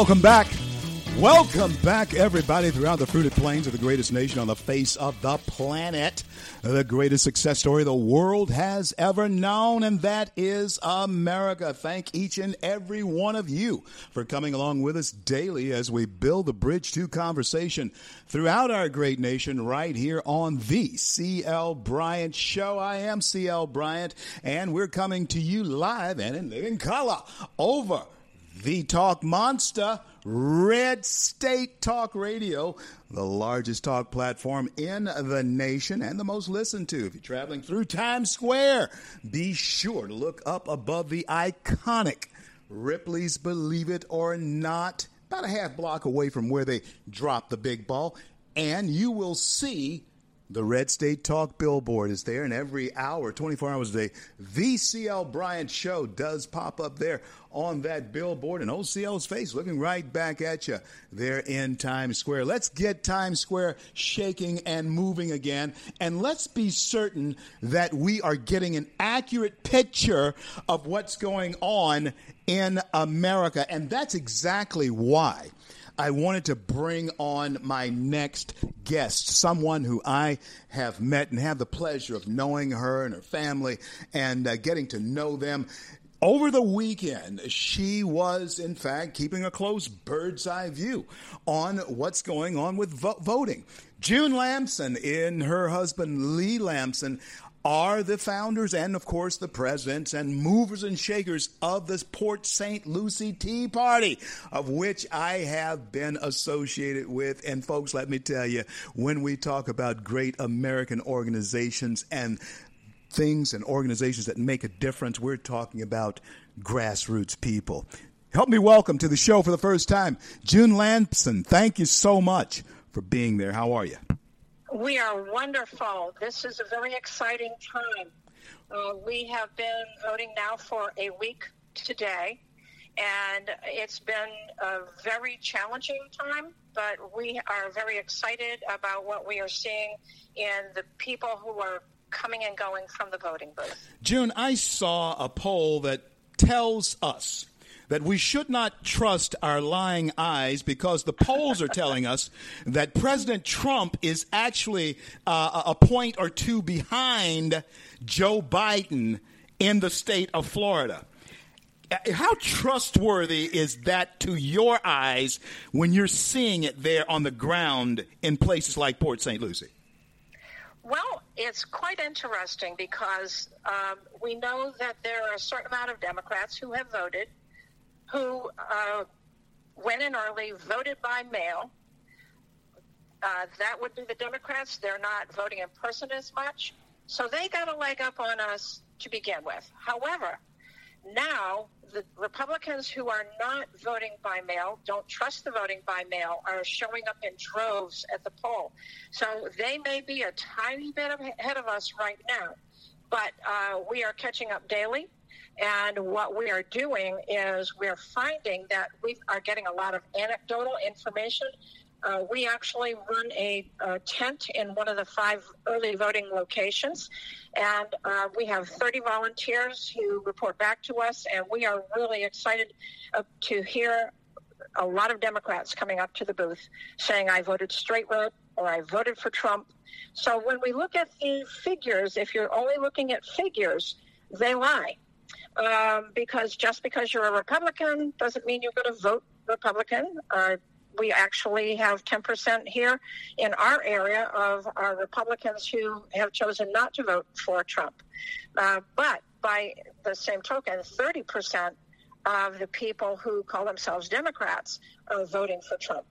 Welcome back. Welcome back, everybody, throughout the fruited plains of the greatest nation on the face of the planet. The greatest success story the world has ever known, and that is America. Thank each and every one of you for coming along with us daily as we build the bridge to conversation throughout our great nation right here on the CL Bryant Show. I am CL Bryant, and we're coming to you live and in living color over the Talk Monster, Red State Talk Radio, the largest talk platform in the nation and the most listened to. If you're traveling through Times Square, be sure to look up above the iconic Ripley's Believe It or Not, about a half block away from where they drop the big ball, and you will see the Red State Talk billboard is there, and every hour, 24 hours a day, the CL Bryant Show does pop up there on that billboard, and OCL's face looking right back at you there in Times Square. Let's get Times Square shaking and moving again, and let's be certain that we are getting an accurate picture of what's going on in America, and that's exactly why. I wanted to bring on my next guest, someone who I have met and have the pleasure of knowing her and her family and uh, getting to know them. Over the weekend, she was, in fact, keeping a close bird's eye view on what's going on with vo- voting. June Lamson and her husband Lee Lamson are the founders and, of course, the presidents and movers and shakers of this Port St. Lucie Tea Party, of which I have been associated with. And, folks, let me tell you, when we talk about great American organizations and things and organizations that make a difference, we're talking about grassroots people. Help me welcome to the show for the first time, June Lamson. Thank you so much for being there. How are you? We are wonderful. This is a very exciting time. Uh, we have been voting now for a week today, and it's been a very challenging time, but we are very excited about what we are seeing in the people who are coming and going from the voting booth. June, I saw a poll that tells us that we should not trust our lying eyes because the polls are telling us that President Trump is actually uh, a point or two behind Joe Biden in the state of Florida. Uh, how trustworthy is that to your eyes when you're seeing it there on the ground in places like Port St. Lucie? Well, it's quite interesting because um, we know that there are a certain amount of Democrats who have voted who uh, went in early, voted by mail. Uh, that would be the Democrats. They're not voting in person as much. So they got a leg up on us to begin with. However, now the Republicans who are not voting by mail, don't trust the voting by mail, are showing up in droves at the poll. So they may be a tiny bit ahead of us right now, but uh, we are catching up daily. And what we are doing is we're finding that we are getting a lot of anecdotal information. Uh, we actually run a, a, tent in one of the five early voting locations, and uh, we have 30 volunteers who report back to us, and we are really excited uh, to hear a lot of Democrats coming up to the booth saying, I voted straight right or I voted for Trump. So when we look at the figures, if you're only looking at figures, they lie um, because just because you're a Republican doesn't mean you're going to vote Republican. Uh, we actually have 10% here in our area of our Republicans who have chosen not to vote for Trump. Uh, but by the same token, 30% of the people who call themselves Democrats are voting for Trump.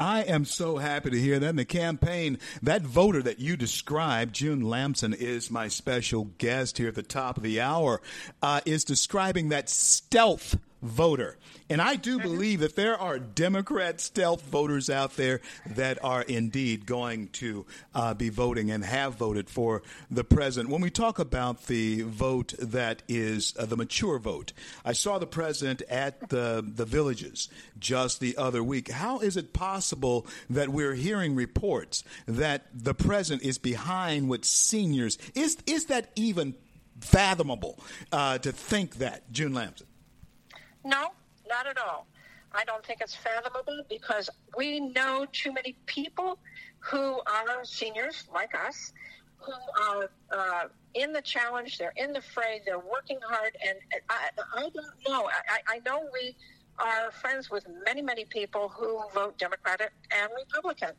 I am so happy to hear that. In the campaign, that voter that you described, June Lamson, is my special guest here at the top of the hour, uh, is describing that stealth voter. And I do believe that there are Democrat stealth voters out there that are indeed going to uh, be voting and have voted for the president. When we talk about the vote that is uh, the mature vote, I saw the president at the, the villages just the other week. How is it possible that we're hearing reports that the president is behind with seniors? Is, is that even fathomable uh, to think that, June Lamson? No, not at all. I don't think it's fathomable because we know too many people who are seniors like us who are uh, in the challenge, they're in the fray, they're working hard, and I, I don't know. I, I know we are friends with many, many people who vote Democratic and Republican.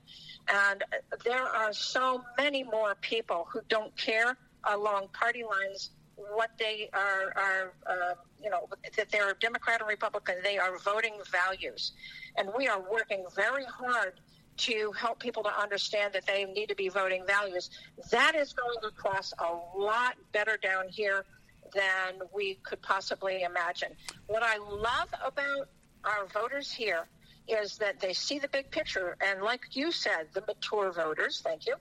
And there are so many more people who don't care along party lines what they are, are uh, you know, that they're Democrat or Republican. They are voting values. And we are working very hard to help people to understand that they need to be voting values. That is going across a lot better down here than we could possibly imagine. What I love about our voters here is that they see the big picture. And like you said, the mature voters, thank you,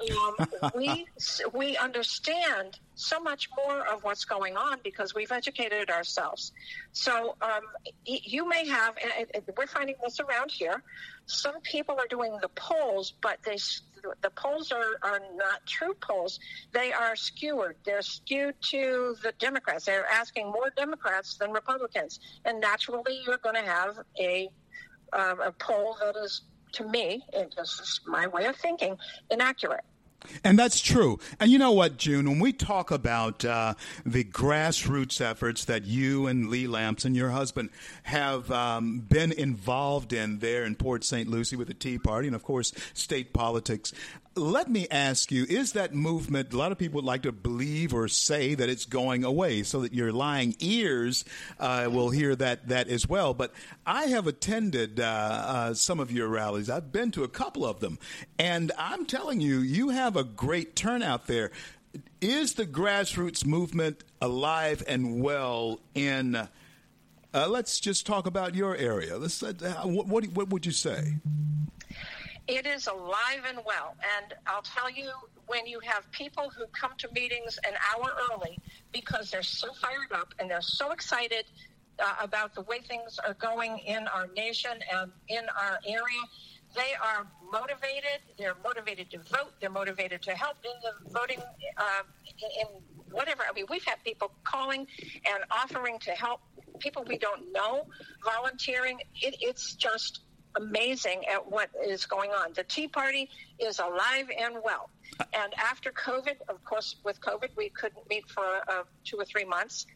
um, we we understand so much more of what's going on because we've educated ourselves. So um, you may have, and we're finding this around here. Some people are doing the polls, but they the polls are, are not true polls. They are skewed. They're skewed to the Democrats. They're asking more Democrats than Republicans, and naturally, you're going to have a um, a poll that is to me, and this is my way of thinking, inaccurate. And that's true. And you know what, June, when we talk about uh, the grassroots efforts that you and Lee Lamson, your husband, have um, been involved in there in Port St. Lucie with the Tea Party and, of course, state politics, let me ask you is that movement a lot of people would like to believe or say that it's going away so that your lying ears uh, will hear that that as well. But i have attended uh, uh, some of your rallies. I've been to a couple of them. And i'm telling you you have a great turnout there. Is the grassroots movement alive and well in uh, let's just talk about your area. Let's uh, what, what, what would you say it is alive and well. And I'll tell you, when you have people who come to meetings an hour early because they're so fired up and they're so excited uh, about the way things are going in our nation and in our area, they are motivated. They're motivated to vote. They're motivated to help in the voting uh, in whatever. I mean, we've had people calling and offering to help people we don't know, volunteering. It, it's just amazing at what is going on. The Tea Party is alive and well. And after COVID, of course, with COVID, we couldn't meet for uh, two or three months.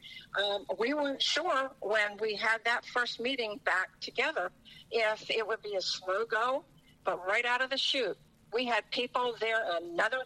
Um, we weren't sure when we had that first meeting back together if it would be a slow go, but right out of the chute, we had people there another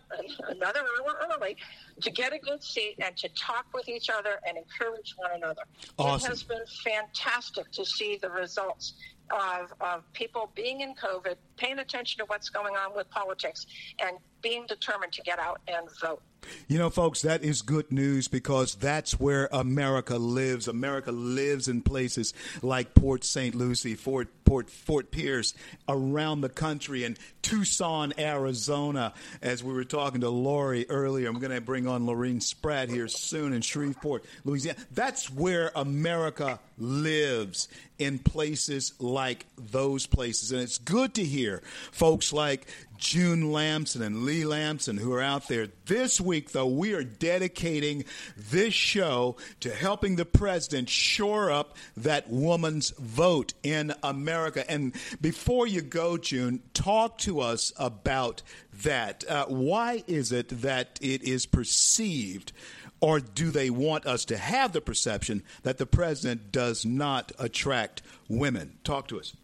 another hour early to get a good seat and to talk with each other and encourage one another. Awesome. It has been fantastic to see the results of, of people being in COVID, paying attention to what's going on with politics, and being determined to get out and vote. You know, folks, that is good news because that's where America lives. America lives in places like Port St. Lucie, Fort Port Fort Pierce, around the country, and Tucson, Arizona. As we were talking to Lori earlier, I'm going to bring on Lorene Spratt here soon in Shreveport, Louisiana. That's where America lives in places like those places, and it's good to hear folks like June Lamson and Lee Lamson who are out there. This week, though, we are dedicating this show to helping the president shore up that woman's vote in America. And before you go, June, talk to us about that. Uh, why is it that it is perceived? Or do they want us to have the perception that the president does not attract women? Talk to us.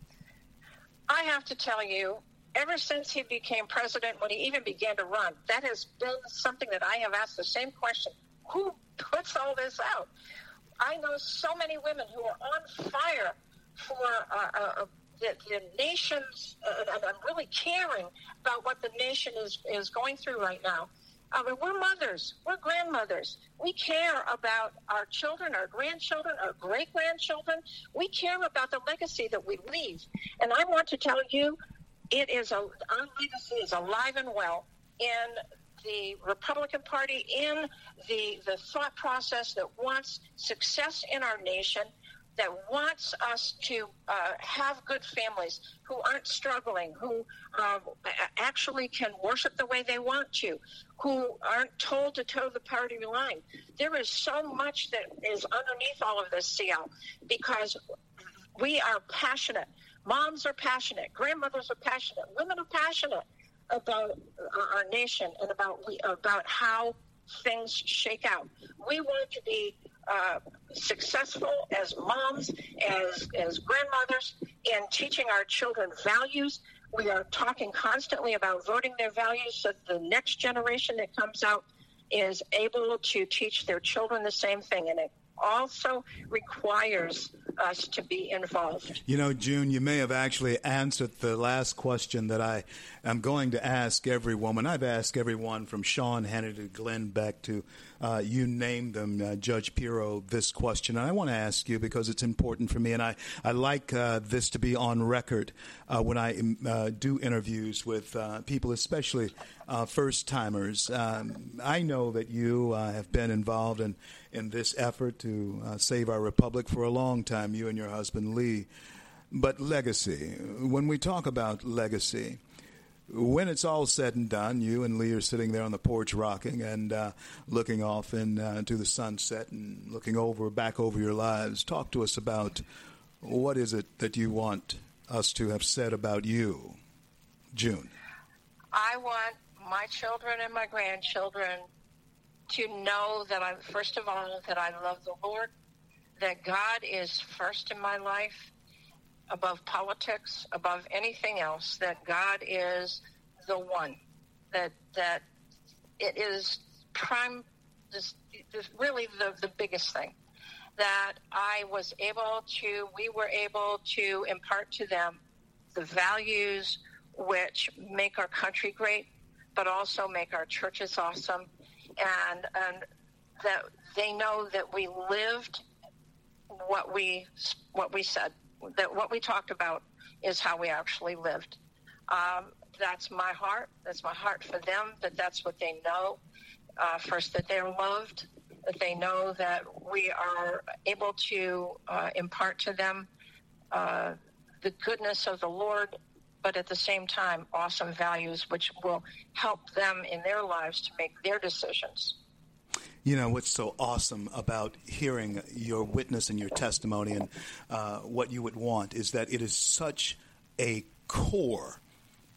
I have to tell you, ever since he became president, when he even began to run, that has been something that I have asked the same question. Who puts all this out? I know so many women who are on fire for uh, uh, the, the nation's, uh, and I'm really caring about what the nation is, is going through right now. I mean, we're mothers, we're grandmothers. We care about our children, our grandchildren, our great grandchildren. We care about the legacy that we leave. And I want to tell you, it is a, our legacy is alive and well in the Republican Party, in the, the thought process that wants success in our nation that wants us to uh, have good families who aren't struggling, who uh, actually can worship the way they want to, who aren't told to toe the party line. There is so much that is underneath all of this, CL, because we are passionate. Moms are passionate. Grandmothers are passionate. Women are passionate about our nation and about we, about how things shake out. We want to be uh, successful as moms, as, as grandmothers, in teaching our children values. We are talking constantly about voting their values so the next generation that comes out is able to teach their children the same thing. And it also requires us to be involved. You know, June, you may have actually answered the last question that I am going to ask every woman. I've asked everyone from Sean Hannity to Glenn Beck to uh, you name them, uh, Judge Pirro, this question. And I want to ask you because it's important for me, and I, I like uh, this to be on record uh, when I uh, do interviews with uh, people, especially first timers. Um, I know that you have been involved in, in this effort to save our republic for a long time, you and your husband, Lee. But legacy, when we talk about legacy, when it's all said and done, you and Lee are sitting there on the porch rocking and uh, looking off into uh, the sunset and looking over back over your lives. Talk to us about what is it that you want us to have said about you, June. I want my children and my grandchildren to know that I'm first of all that I love the Lord, that God is first in my life, above politics, above anything else, that God is the one, that that it is prime, this, this really the, the biggest thing, that I was able to, we were able to impart to them the values which make our country great, but also make our churches awesome, and and that they know that we lived what we what we said that what we talked about is how we actually lived. Um, that's my heart. That's my heart for them. That that's what they know. Uh, first, that they're loved. That they know that we are able to uh, impart to them uh, the goodness of the Lord, but at the same time, awesome values which will help them in their lives to make their decisions. You know what's so awesome about hearing your witness and your testimony and uh, what you would want is that it is such a core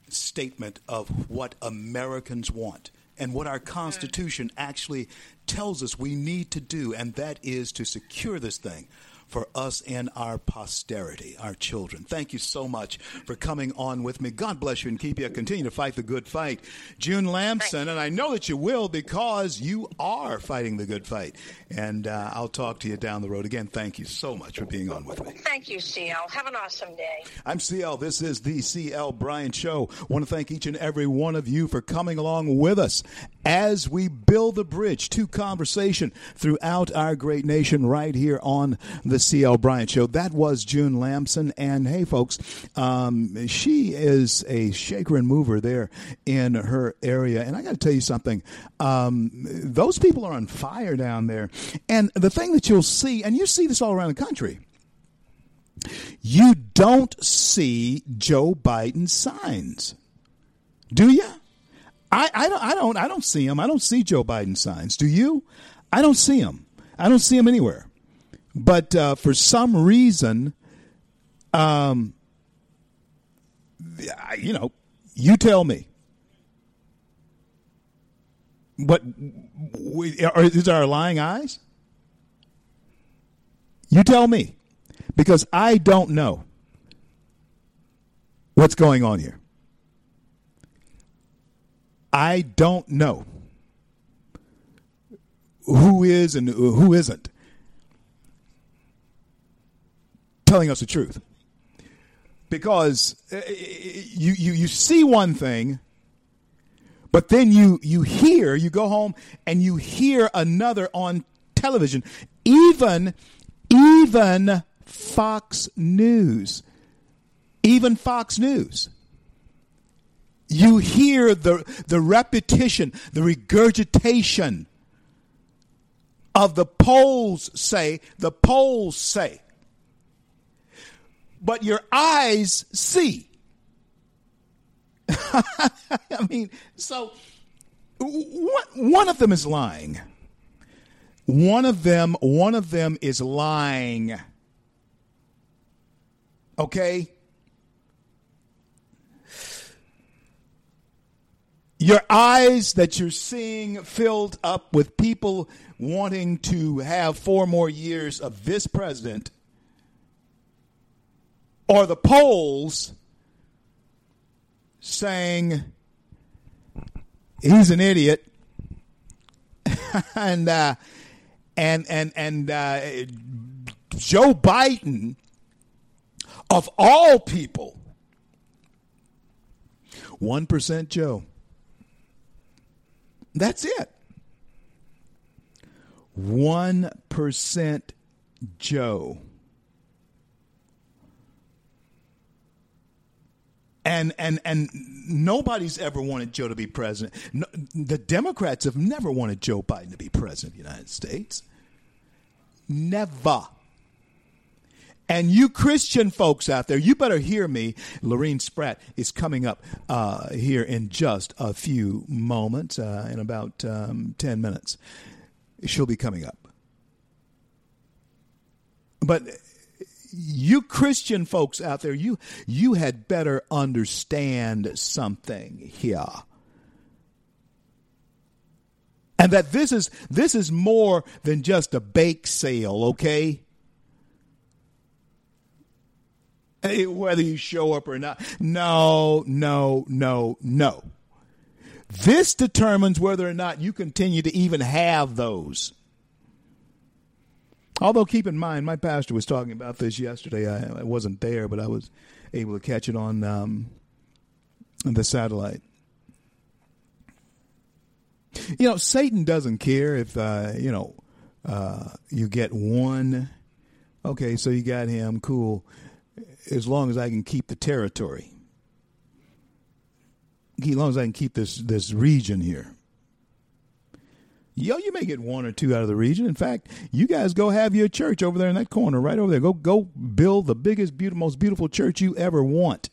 statement of what Americans want and what our Constitution actually tells us we need to do, and that is to secure this thing for us and our posterity, our children. Thank you so much for coming on with me. God bless you and keep you. Continue to fight the good fight. June Lamson, and I know that you will because you are fighting the good fight. And uh, I'll talk to you down the road. Again, thank you so much for being on with me. Thank you, CL. Have an awesome day. I'm CL. This is the CL Bryant Show. I want to thank each and every one of you for coming along with us as we build the bridge to conversation throughout our great nation right here on the CL Bryant Show. That was June Lamson. And hey, folks, um, she is a shaker and mover there in her area. And I got to tell you something. Um, those people are on fire down there. And the thing that you'll see, and you see this all around the country, you don't see Joe Biden signs. Do you? I, I don't I don't I don't see him. I don't see Joe Biden signs. Do you? I don't see him. I don't see him anywhere. But uh, for some reason, um, you know, you tell me. What are, is our lying eyes? You tell me, because I don't know what's going on here. I don't know who is and who isn't telling us the truth. Because uh, you, you, you see one thing, but then you, you hear, you go home and you hear another on television. Even, even Fox News. Even Fox News. You hear the, the repetition, the regurgitation of the polls say, the polls say. But your eyes see. I mean, so one of them is lying. One of them, one of them is lying. Okay? Your eyes that you're seeing filled up with people wanting to have four more years of this president, or the polls saying he's an idiot, and uh, and and and uh, Joe Biden, of all people, one percent Joe. That's it. 1% Joe. And and and nobody's ever wanted Joe to be president. No, the Democrats have never wanted Joe Biden to be president of the United States. Never. And you Christian folks out there, you better hear me. Lorene Spratt is coming up uh, here in just a few moments, uh, in about um, 10 minutes. She'll be coming up. But you Christian folks out there, you you had better understand something here. And that this is this is more than just a bake sale, okay? Whether you show up or not. No, no, no, no. This determines whether or not you continue to even have those. Although, keep in mind, my pastor was talking about this yesterday. I, I wasn't there, but I was able to catch it on um, the satellite. You know, Satan doesn't care if, uh, you know, uh, you get one. Okay, so you got him, cool as long as I can keep the territory. As long as I can keep this this region here. Yo, you may get one or two out of the region. In fact, you guys go have your church over there in that corner, right over there. Go go build the biggest, beautiful, most beautiful church you ever want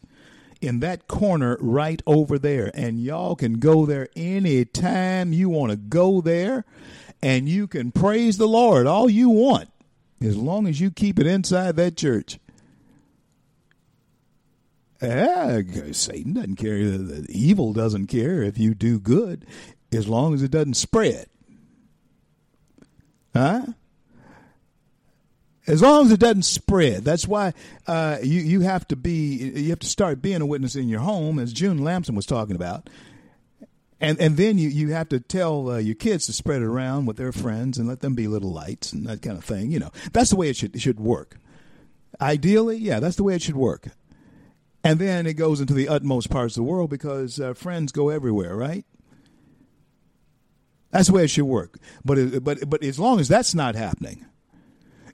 in that corner right over there. And y'all can go there anytime you want to go there and you can praise the Lord all you want as long as you keep it inside that church. Yeah, Satan doesn't care. The evil doesn't care if you do good, as long as it doesn't spread. Huh? As long as it doesn't spread. That's why uh, you you have to be you have to start being a witness in your home, as June Lamson was talking about. And and then you, you have to tell uh, your kids to spread it around with their friends and let them be little lights and that kind of thing. You know, that's the way it should it should work. Ideally, yeah, that's the way it should work. And then it goes into the utmost parts of the world because uh, friends go everywhere, right? That's the way it should work. But but but as long as that's not happening,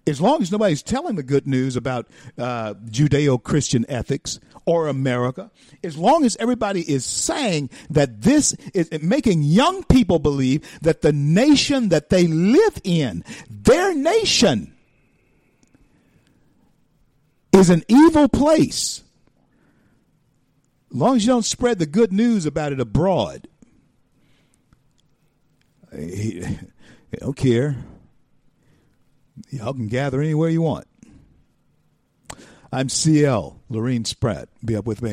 as long as nobody's telling the good news about uh, Judeo-Christian ethics or America, as long as everybody is saying that this is making young people believe that the nation that they live in, their nation, is an evil place long as you don't spread the good news about it abroad, he don't care. Y'all can gather anywhere you want. I'm CL, Lorene Spratt. Be up with me.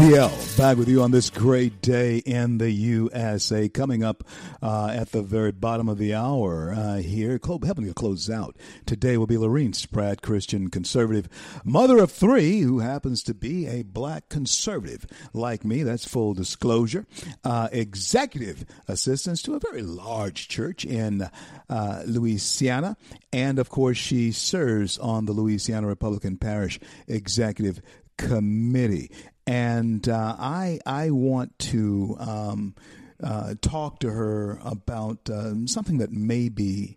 CL back with you on this great day in the USA. Coming up uh, at the very bottom of the hour uh, here, clo- helping to close out today will be Lorene Spratt, Christian conservative, mother of three, who happens to be a black conservative like me. That's full disclosure. Uh, executive assistants to a very large church in uh, Louisiana, and of course, she serves on the Louisiana Republican Parish Executive Committee and uh, I I want to um, uh, talk to her about uh, something that may be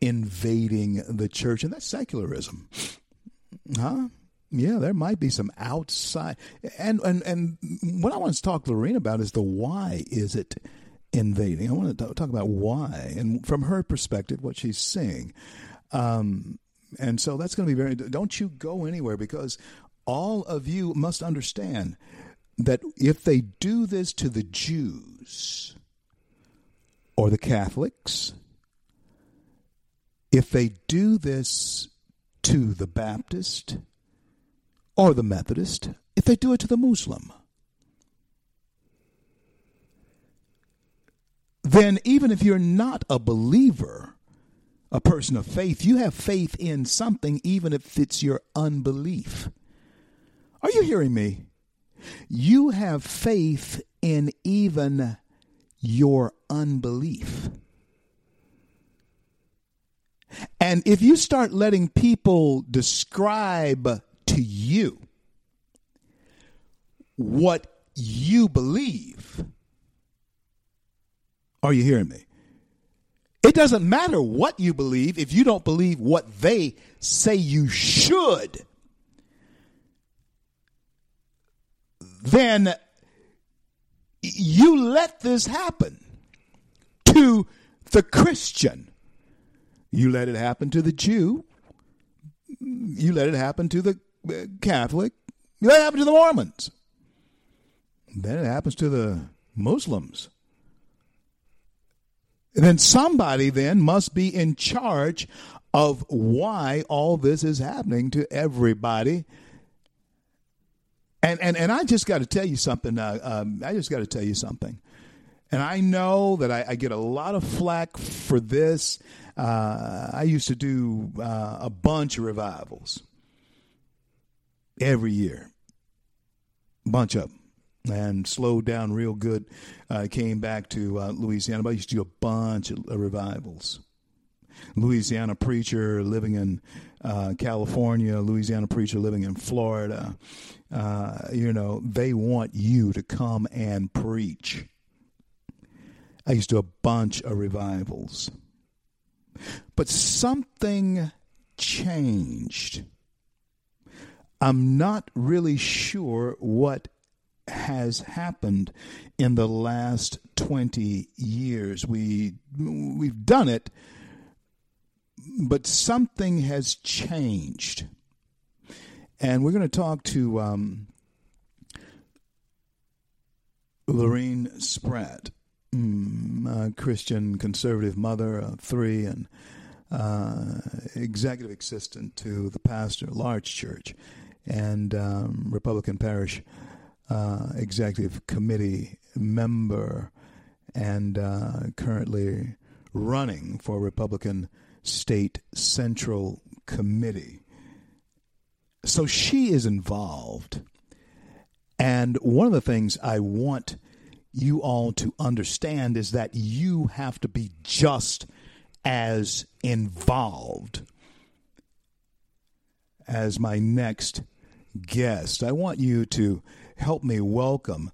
invading the church, and that's secularism. Huh? Yeah, there might be some outside, and and and what I want to talk to Lorene about is the why is it invading. I want to talk about why, and from her perspective, what she's seeing. Um, and so that's going to be very. Don't you go anywhere because all of you must understand that if they do this to the Jews or the Catholics, if they do this to the Baptist or the Methodist, if they do it to the Muslim, then even if you're not a believer, a person of faith, you have faith in something, even if it's your unbelief. Are you hearing me? You have faith in even your unbelief. And if you start letting people describe to you what you believe, are you hearing me? It doesn't matter what you believe if you don't believe what they say you should. Then you let this happen to the Christian. You let it happen to the Jew. You let it happen to the uh, Catholic. You let it happen to the Mormons. Then it happens to the Muslims. And then somebody then must be in charge of why all this is happening to everybody. And and and I just got to tell you something. Uh, um, I just got to tell you something. And I know that I, I, get a lot of flack for this. Uh, I used to do uh, a bunch of revivals every year, bunch of them and slowed down real good. Uh, came back to uh, Louisiana, but I used to do a bunch of revivals. Louisiana preacher living in uh, California, Louisiana preacher living in Florida. Uh, you know, they want you to come and preach. I used to do a bunch of revivals. But something changed. I'm not really sure what has happened in the last 20 years. We we've done it, but something has changed. And we're going to talk to um, Lorene Spratt, mm, a Christian conservative mother of three and uh, executive assistant to the pastor, large church, and um, Republican parish uh, executive committee member and uh, currently running for Republican State Central Committee. So she is involved. And one of the things I want you all to understand is that you have to be just as involved as my next guest. I want you to help me welcome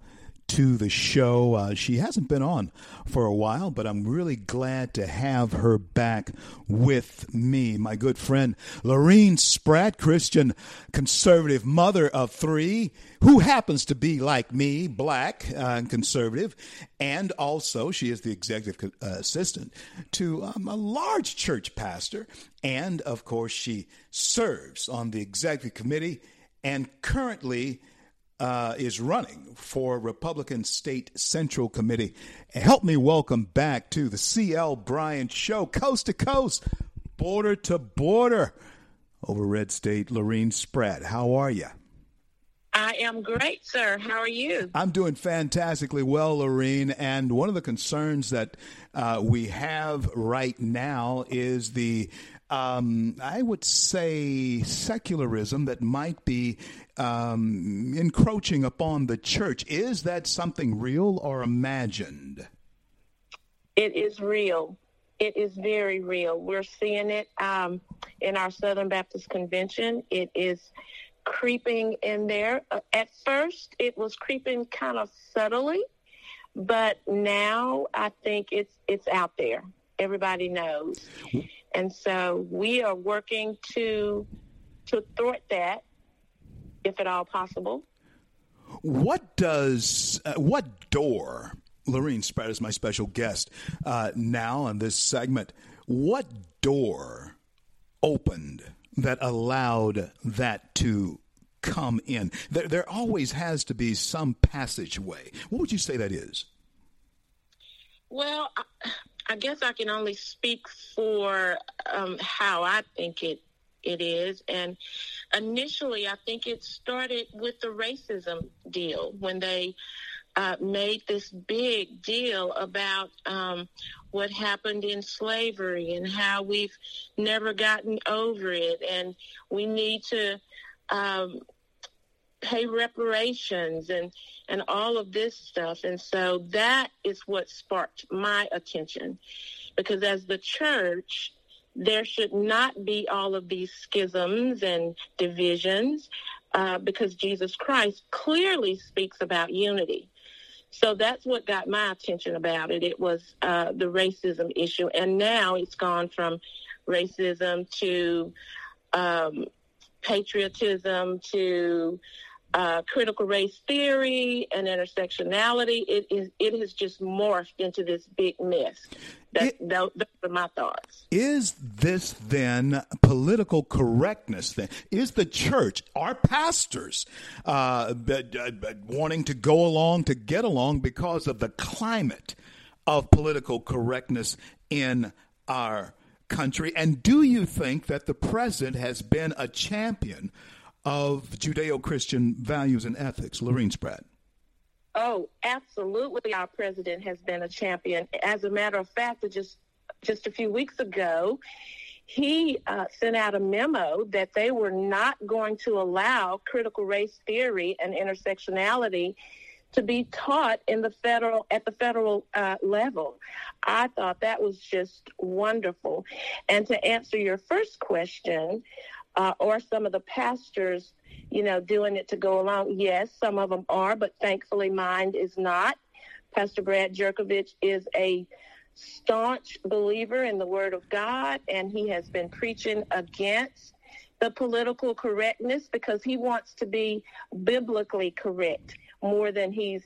to the show. Uh, she hasn't been on for a while, but I'm really glad to have her back with me. My good friend, Lorene Spratt, Christian conservative mother of three, who happens to be like me, black uh, and conservative, and also she is the executive uh, assistant to um, a large church pastor. And of course, she serves on the executive committee and currently uh, is running for Republican State Central Committee. Help me welcome back to the CL Bryant Show, coast to coast, border to border, over Red State, Lorene Spratt. How are you? I am great, sir. How are you? I'm doing fantastically well, Lorene. And one of the concerns that uh, we have right now is the um, I would say secularism that might be um, encroaching upon the church. Is that something real or imagined? It is real. It is very real. We're seeing it um, in our Southern Baptist Convention. It is creeping in there. Uh, at first, it was creeping kind of subtly, but now I think it's it's out there. Everybody knows, and so we are working to to thwart that if at all possible. What does, uh, what door, Lorene Spratt is my special guest uh, now on this segment, what door opened that allowed that to come in? There, there always has to be some passageway. What would you say that is? Well, I, I guess I can only speak for um, how I think it it is. And initially, I think it started with the racism deal when they uh, made this big deal about um, what happened in slavery and how we've never gotten over it, and we need to um, pay reparations and and all of this stuff. And so that is what sparked my attention, because as the church, there should not be all of these schisms and divisions uh, because Jesus Christ clearly speaks about unity. So that's what got my attention about it. It was uh, the racism issue. And now it's gone from racism to um, patriotism to uh, critical race theory and intersectionality. It is it has just morphed into this big mess. That, it, those are my thoughts. Is this then political correctness? Then is the church, our pastors, uh, wanting to go along to get along because of the climate of political correctness in our country? And do you think that the president has been a champion? Of Judeo Christian values and ethics, Lorene Spratt? Oh, absolutely. Our president has been a champion. As a matter of fact, just just a few weeks ago, he uh, sent out a memo that they were not going to allow critical race theory and intersectionality to be taught in the federal at the federal uh, level. I thought that was just wonderful. And to answer your first question, uh, or some of the pastors, you know, doing it to go along. Yes, some of them are, but thankfully mine is not. Pastor Brad Jurkovich is a staunch believer in the Word of God, and he has been preaching against the political correctness because he wants to be biblically correct more than he's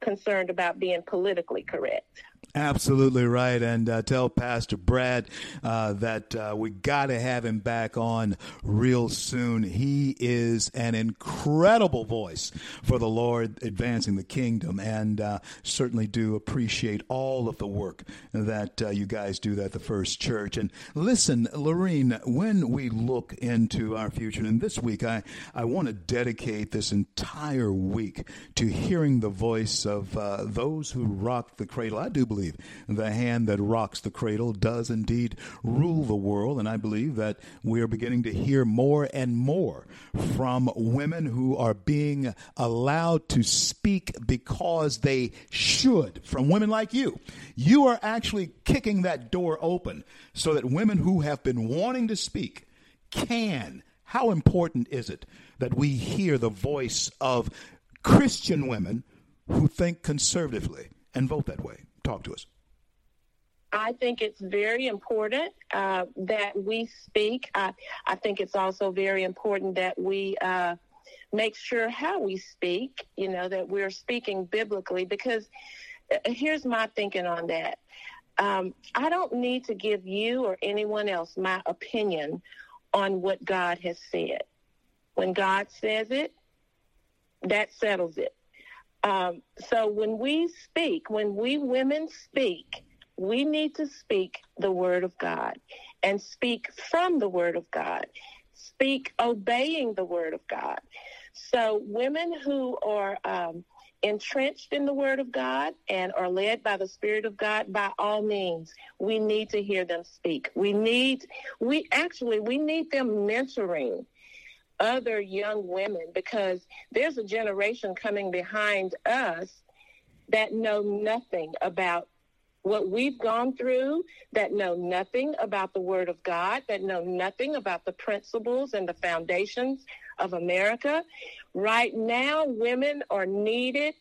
concerned about being politically correct. Absolutely right. And uh, tell Pastor Brad uh, that uh, we got to have him back on real soon. He is an incredible voice for the Lord advancing the kingdom and uh, certainly do appreciate all of the work that uh, you guys do at the First Church. And listen, Lorene, when we look into our future, and this week I, I want to dedicate this entire week to hearing the voice of uh, those who rock the cradle. I do believe believe the hand that rocks the cradle does indeed rule the world. And I believe that we are beginning to hear more and more from women who are being allowed to speak because they should, from women like you. You are actually kicking that door open so that women who have been wanting to speak can. How important is it that we hear the voice of Christian women who think conservatively and vote that way? Talk to us. I think it's very important uh, that we speak. I, I think it's also very important that we uh, make sure how we speak, you know, that we're speaking biblically, because uh, here's my thinking on that. Um, I don't need to give you or anyone else my opinion on what God has said. When God says it, that settles it. Um, so when we speak, when we women speak, we need to speak the word of God and speak from the word of God, speak obeying the word of God. So women who are um, entrenched in the word of God and are led by the spirit of God, by all means, we need to hear them speak. We need, we actually, we need them mentoring other young women because there's a generation coming behind us that know nothing about what we've gone through, that know nothing about the Word of God, that know nothing about the principles and the foundations of America. Right now, women are needed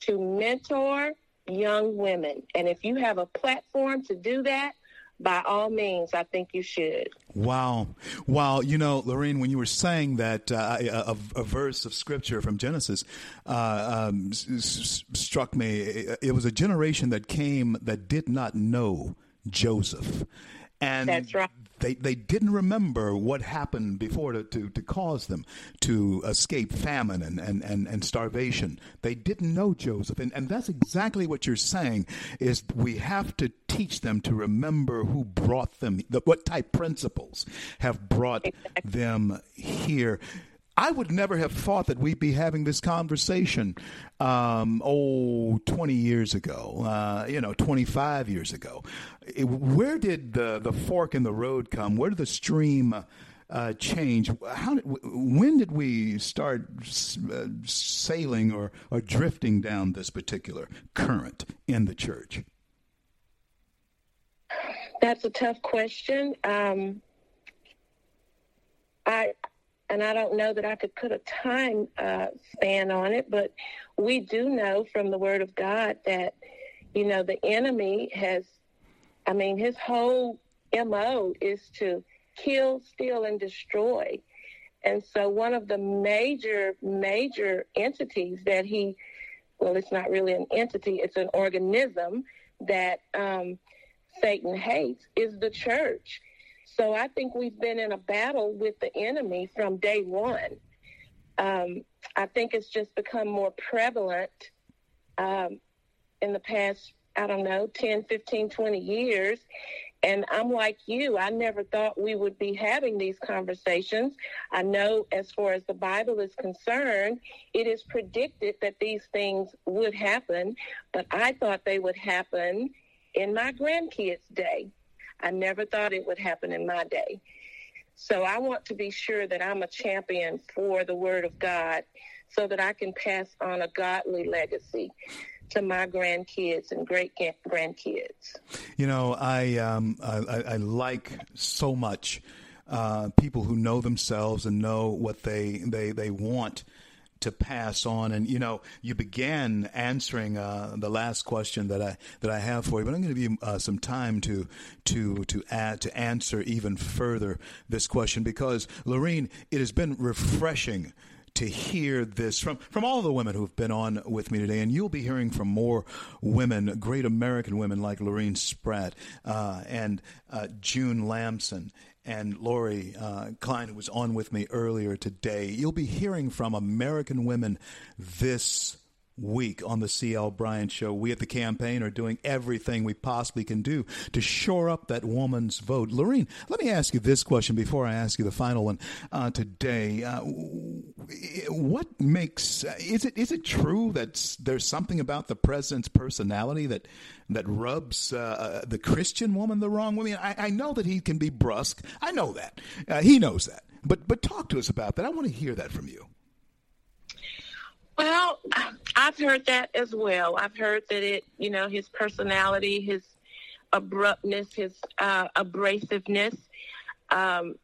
to mentor young women. And if you have a platform to do that, by all means, I think you should. Wow. Wow. You know, Lorraine, when you were saying that uh, a, a, verse of scripture from Genesis uh, um, s- struck me, it was a generation that came that did not know Joseph. And That's right they, they didn't remember what happened before to, to, to cause them to escape famine and, and, and, and starvation. They didn't know Joseph. And, and that's exactly what you're saying is we have to teach them to remember who brought them, the, what type principles have brought them here. I would never have thought that we'd be having this conversation, um, oh, 20 years ago, uh, you know, 25 years ago. It, where did the, the fork in the road come? Where did the stream uh, change? How did, when did we start uh, sailing or, or drifting down this particular current in the church? That's a tough question. Um, I and I don't know that I could put a time uh, span on it, but we do know from the Word of God that, you know, the enemy has, I mean, his whole MO is to kill, steal, and destroy. And so one of the major, major entities that he, well, it's not really an entity, it's an organism that um, Satan hates is the church. So I think we've been in a battle with the enemy from day one. Um, I think it's just become more prevalent um, in the past, I don't know, 10, 15, 20 years. And I'm like you, I never thought we would be having these conversations. I know, as far as the Bible is concerned, it is predicted that these things would happen, but I thought they would happen in my grandkids' day. I never thought it would happen in my day. So I want to be sure that I'm a champion for the Word of God so that I can pass on a godly legacy to my grandkids and great grandkids. You know, I, um, I, I like so much uh, people who know themselves and know what they, they, they want to pass on. And you know, you began answering uh, the last question that I that I have for you, but I'm going to give you uh, some time to to to add to answer even further this question because Lorene, it has been refreshing to hear this from, from all the women who've been on with me today. And you'll be hearing from more women, great American women like Lorene Spratt uh, and uh, June Lamson and Lori uh, Klein, who was on with me earlier today. You'll be hearing from American women this week on the CL Bryant Show. We at the campaign are doing everything we possibly can do to shore up that woman's vote. Lorene, let me ask you this question before I ask you the final one uh, today. Uh, what makes is it is it true that there's something about the president's personality that that rubs uh, the Christian woman the wrong way? I, I, know that he can be brusque. I know that uh, he knows that. But but talk to us about that. I want to hear that from you. Well, I've heard that as well. I've heard that it, you know, his personality, his abruptness, his uh, abrasiveness. Um,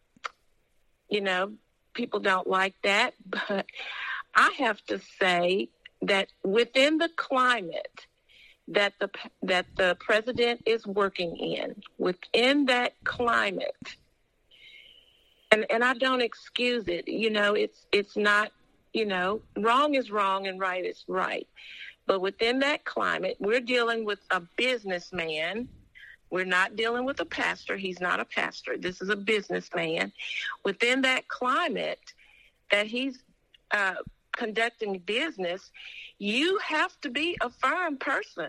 you know, people don't like that, but I have to say that within the climate that the that the president is working in, within that climate, and and I don't excuse it. You know, it's it's not. You know, wrong is wrong and right is right. But within that climate, we're dealing with a businessman we're not dealing with a pastor. He's not a pastor. This is a businessman. Within that climate that he's uh, conducting business, you have to be a firm person.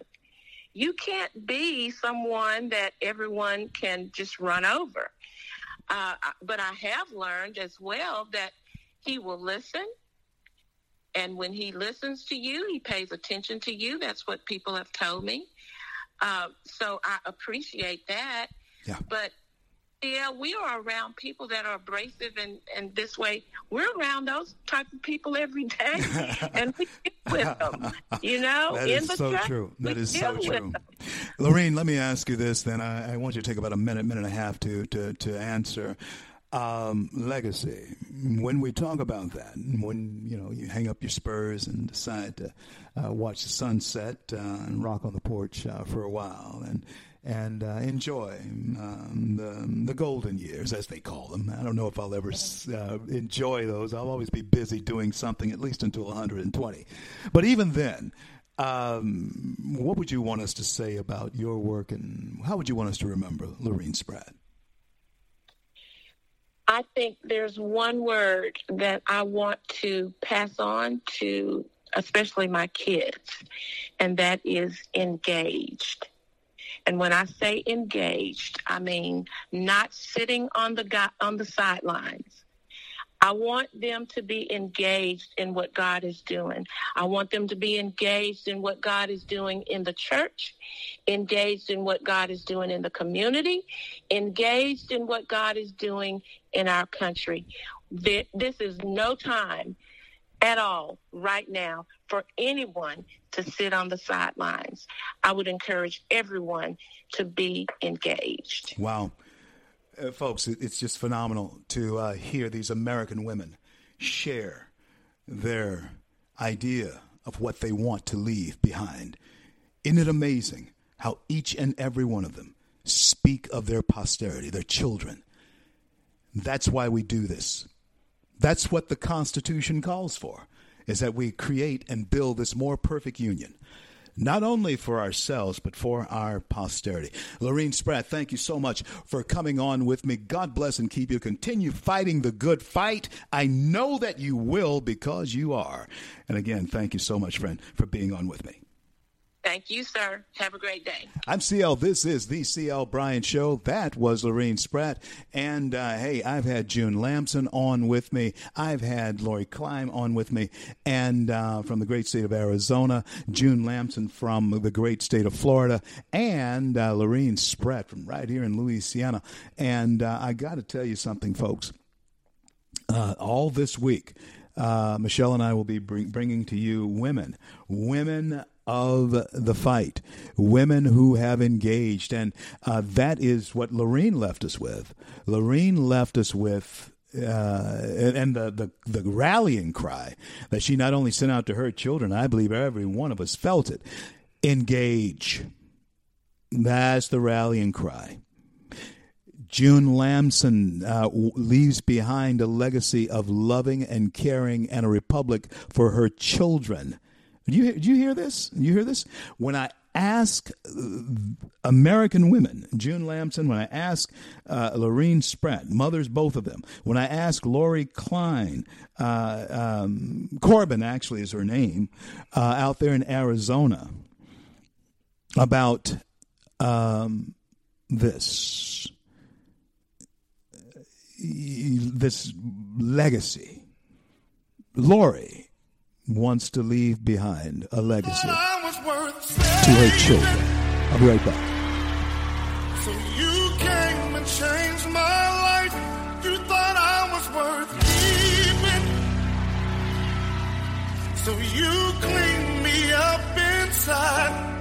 You can't be someone that everyone can just run over. Uh, but I have learned as well that he will listen. And when he listens to you, he pays attention to you. That's what people have told me. Um, so I appreciate that. Yeah. But yeah, we are around people that are abrasive and, and this way. We're around those type of people every day, and we deal with them. You know, that in the so truck, true. That is so true. Lorene, let me ask you this. Then I, I want you to take about a minute, minute and a half to to to answer. Um, legacy. When we talk about that, when you know you hang up your spurs and decide to uh, watch the sunset uh, and rock on the porch uh, for a while and and uh, enjoy um, the the golden years, as they call them. I don't know if I'll ever uh, enjoy those. I'll always be busy doing something at least until 120. But even then. Um, what would you want us to say about your work, and how would you want us to remember Lorene Spratt? I think there's one word that I want to pass on to especially my kids, and that is engaged. And when I say engaged, I mean not sitting on the on the sidelines, I want them to be engaged in what God is doing. I want them to be engaged in what God is doing in the church, engaged in what God is doing in the community, engaged in what God is doing in our country. This is no time at all right now for anyone to sit on the sidelines. I would encourage everyone to be engaged. Wow uh, folks, it's just phenomenal to uh, hear these American women share their idea of what they want to leave behind. Isn't it amazing how each and every one of them speak of their posterity, their children? That's why we do this. That's what the Constitution calls for, is that we create and build this more perfect union not only for ourselves, but for our posterity. Lorene Spratt, thank you so much for coming on with me. God bless and keep you. Continue fighting the good fight. I know that you will because you are. And again, thank you so much, friend, for being on with me. Thank you, sir. Have a great day. I'm CL. This is the CL Bryant Show. That was Lorene Spratt. And uh, hey, I've had June Lamson on with me. I've had Lori Klein on with me. And uh, from the great state of Arizona, June Lamson from the great state of Florida, and uh, Lorene Spratt from right here in Louisiana. And uh, I got to tell you something, folks. Uh, all this week, uh, Michelle and I will be bring, bringing to you women, women of the fight, women who have engaged. And uh, that is what Lorene left us with. Lorene left us with. Uh, and the, the the rallying cry that she not only sent out to her children, I believe every one of us felt it. Engage. That's the rallying cry. June Lamson uh, leaves behind a legacy of loving and caring and a republic for her children. Do you, do you hear this? You hear this? When I ask uh, American women, June Lamson, when I ask uh, Lorene Spratt, mothers both of them, when I ask Lori Klein, uh, um, Corbin actually is her name, uh, out there in Arizona, about um, this, this legacy Lori wants to leave behind a legacy I was worth to her children. I'll be right back. So you came and changed my life. You thought I was worth keeping. So you cleaned me up inside.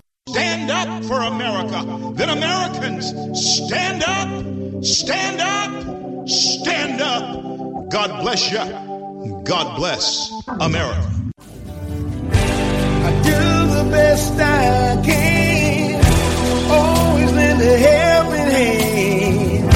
Stand up for America. Then Americans, stand up, stand up, stand up. God bless you. God bless America. I do the best I can. Always lend a helping hand.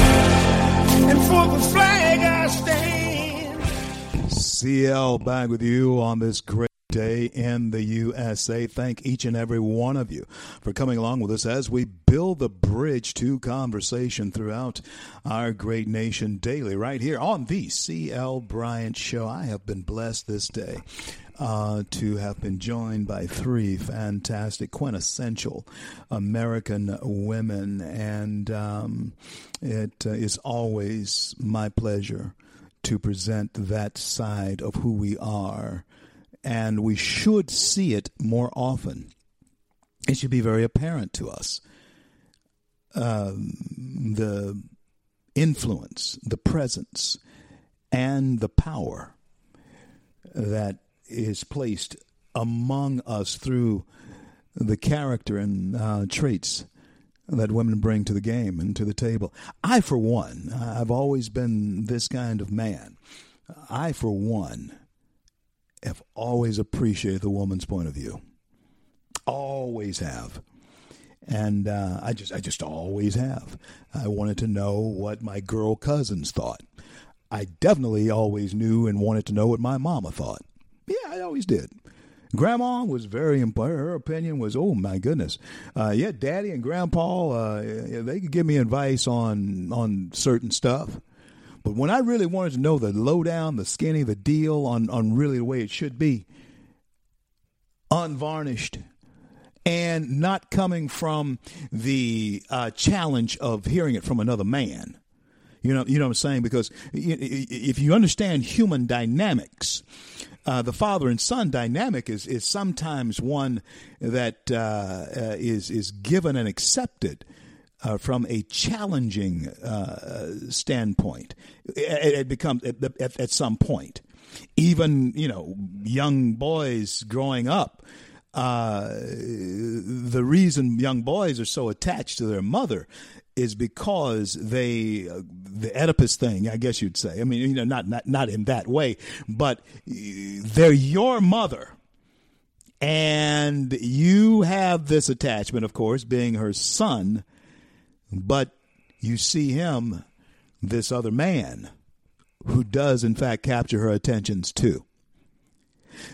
And for the flag I stand. CL back with you on this great in the USA. Thank each and every one of you for coming along with us as we build the bridge to conversation throughout our great nation daily, right here on the CL Bryant Show. I have been blessed this day. Uh, to have been joined by three fantastic, quintessential American women, and um, it uh, is always my pleasure to present that side of who we are, and we should see it more often. It should be very apparent to us. Um, the influence, the presence, and the power that is placed among us through the character and uh, traits that women bring to the game and to the table. I, for one, I've always been this kind of man. I, for one, have always appreciated the woman's point of view. Always have. And uh, I just, I just always have. I wanted to know what my girl cousins thought. I definitely always knew and wanted to know what my mama thought. Yeah, I always did. Grandma was very important. Her opinion was, oh my goodness, uh, yeah, Daddy and Grandpa, uh, they could give me advice on on certain stuff. But when I really wanted to know the lowdown, the skinny, the deal on on really the way it should be, unvarnished, and not coming from the uh, challenge of hearing it from another man. You know, you know what I'm saying? Because if you understand human dynamics, uh, the father and son dynamic is is sometimes one that uh, uh, is is given and accepted. Uh, from a challenging uh, standpoint, it, it becomes at, at, at, some point, even you know, young boys growing up. Uh, the reason young boys are so attached to their mother is because they uh, the Oedipus thing, I guess you'd say. I mean, you know, not not not in that way, but they're your mother. And you have this attachment, of course, being her son, but you see him, this other man, who does in fact capture her attentions too.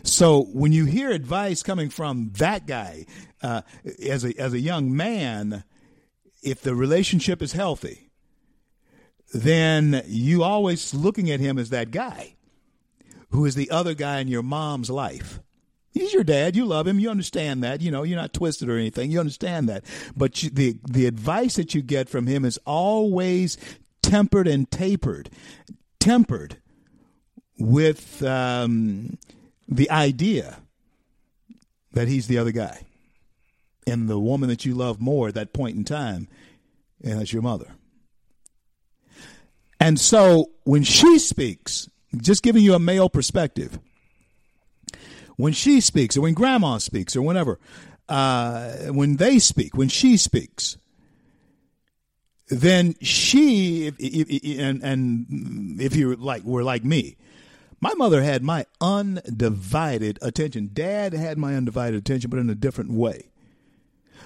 So when you hear advice coming from that guy uh, as a as a young man, if the relationship is healthy, then you always looking at him as that guy who is the other guy in your mom's life. He's your dad. You love him. You understand that. You know, you're not twisted or anything. You understand that. But you, the the advice that you get from him is always tempered and tapered, tempered with um, the idea that he's the other guy and the woman that you love more at that point in time, and that's your mother. And so when she speaks, just giving you a male perspective, when she speaks, or when grandma speaks, or whenever, uh, when they speak, when she speaks, then she, if, if, and, and if you like, were like me, my mother had my undivided attention. Dad had my undivided attention, but in a different way.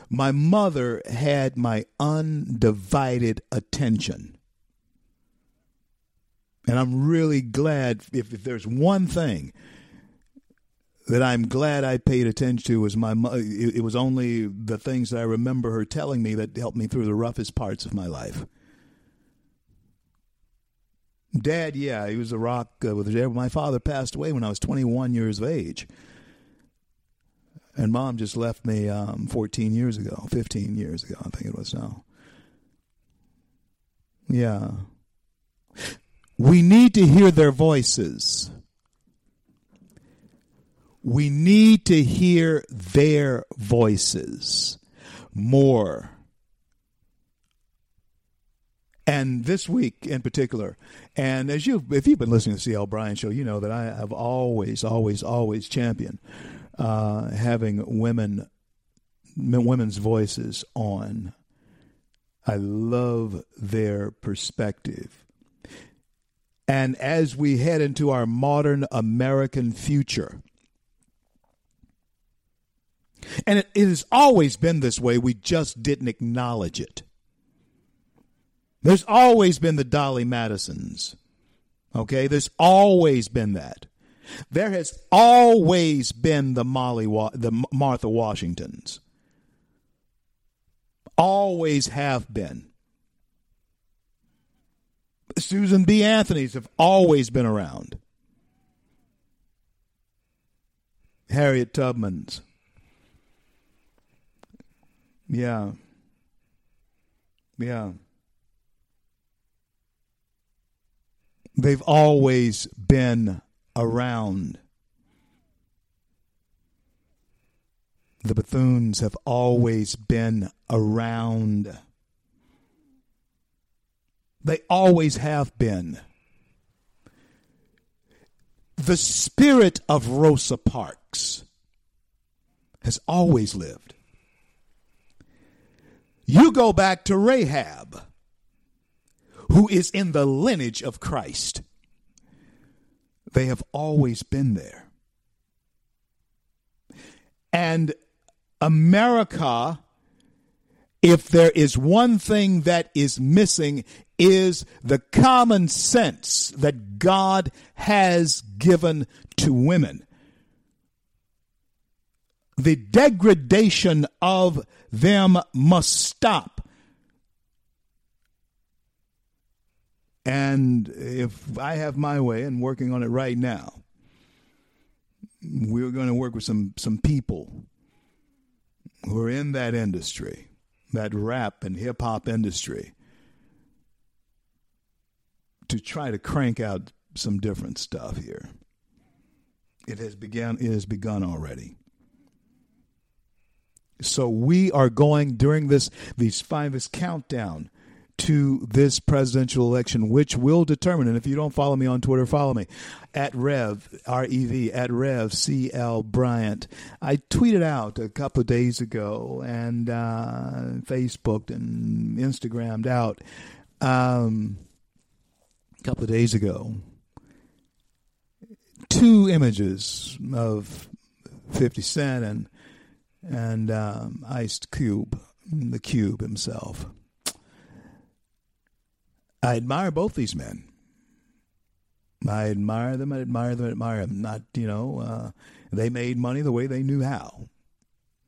my mother had my undivided attention. And I'm really glad if, if there's one thing that I'm glad I paid attention to was my it, it was only the things that I remember her telling me that helped me through the roughest parts of my life. Dad, yeah, he was a rock uh, with my father passed away when I was 21 years of age. And mom just left me um, 14 years ago, 15 years ago, I think it was now. Yeah. We need to hear their voices. We need to hear their voices more. And this week in particular, and as you, if you've been listening to the C.L. Bryant show, you know that I have always, always, always championed uh, having women, women's voices on. I love their perspective. And as we head into our modern American future, and it, it, has always been this way, we just didn't acknowledge it. There's always been the Dolly Madisons. Okay, there's always been that. There has always been the Molly, the Martha Washingtons. Always have been. Susan B. Anthony's have always been around. Harriet Tubman's. Yeah. Yeah. They've always been around. The Bethunes have always been around. They always have been. The spirit of Rosa Parks has always lived. You go back to Rahab who is in the lineage of Christ. They have always been there. And America, if there is one thing that is missing, is the common sense that God has given to women. The degradation of them must stop. And if I have my way and working on it right now, we're going to work with some some people who are in that industry, that rap and hip hop industry, to try to crank out some different stuff here. It has begun it has begun already. So we are going during this these five is countdown to this presidential election, which will determine. And if you don't follow me on Twitter, follow me at Rev R E V at Rev C L Bryant. I tweeted out a couple of days ago and uh, Facebooked and Instagrammed out um, a couple of days ago two images of Fifty Cent and and um, Ice Cube, the Cube himself. I admire both these men. I admire them. I admire them. I admire them. Not, you know, uh, they made money the way they knew how.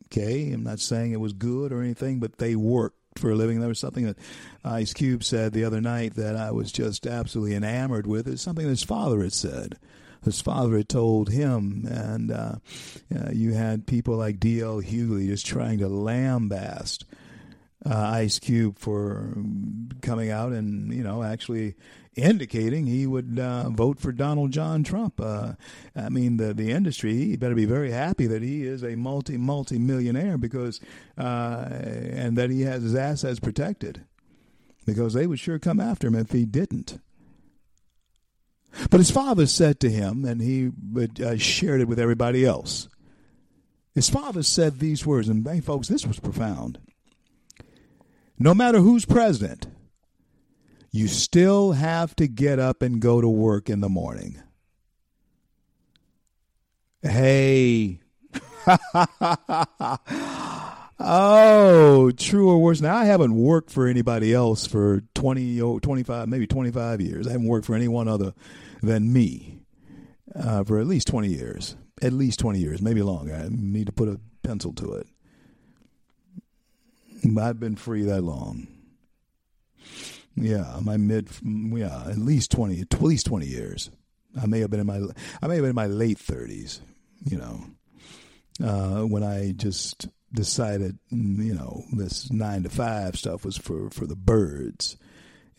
Okay, I'm not saying it was good or anything, but they worked for a living. There was something that Ice Cube said the other night that I was just absolutely enamored with. It's something his father had said. His father had told him, and uh, uh, you had people like D.L. Hughley just trying to lambaste uh, Ice Cube for coming out and you know actually indicating he would uh, vote for Donald John Trump. Uh, I mean, the the industry he better be very happy that he is a multi multi millionaire because uh, and that he has his assets protected because they would sure come after him if he didn't. But his father said to him, and he uh, shared it with everybody else. His father said these words, and hey, folks, this was profound no matter who's president, you still have to get up and go to work in the morning. Hey, Oh, true or worse. Now, I haven't worked for anybody else for 20, oh, 25, maybe 25 years. I haven't worked for anyone other than me uh, for at least 20 years. At least 20 years, maybe longer. I need to put a pencil to it. I've been free that long. Yeah, my mid, yeah, at least 20, at least 20 years. I may have been in my, I may have been in my late 30s, you know, uh, when I just decided, you know, this nine to five stuff was for, for the birds,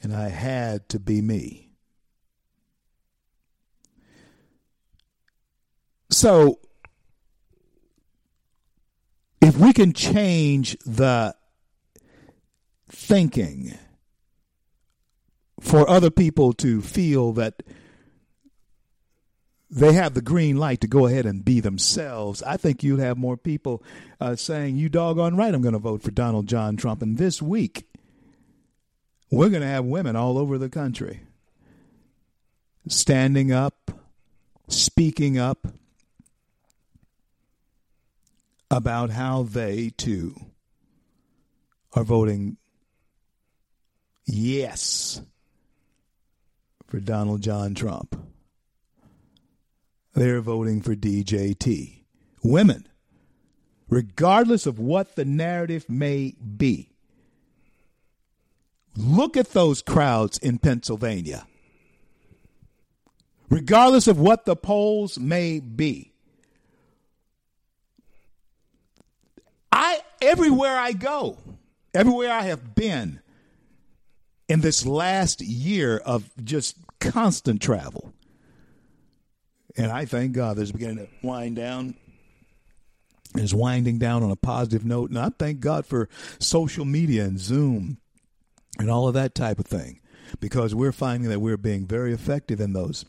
and I had to be me. So, if we can change the thinking for other people to feel that they have the green light to go ahead and be themselves, I think you'd have more people uh, saying, You doggone right, I'm going to vote for Donald John Trump. And this week, we're going to have women all over the country standing up, speaking up about how they too are voting yes for Donald John Trump. They're voting for DJT. Women, regardless of what the narrative may be, look at those crowds in Pennsylvania. Regardless of what the polls may be, I everywhere I go, everywhere I have been in this last year of just constant travel, and I thank God this is beginning to wind down. Is winding down on a positive note, and I thank God for social media and Zoom and all of that type of thing, because we're finding that we're being very effective in those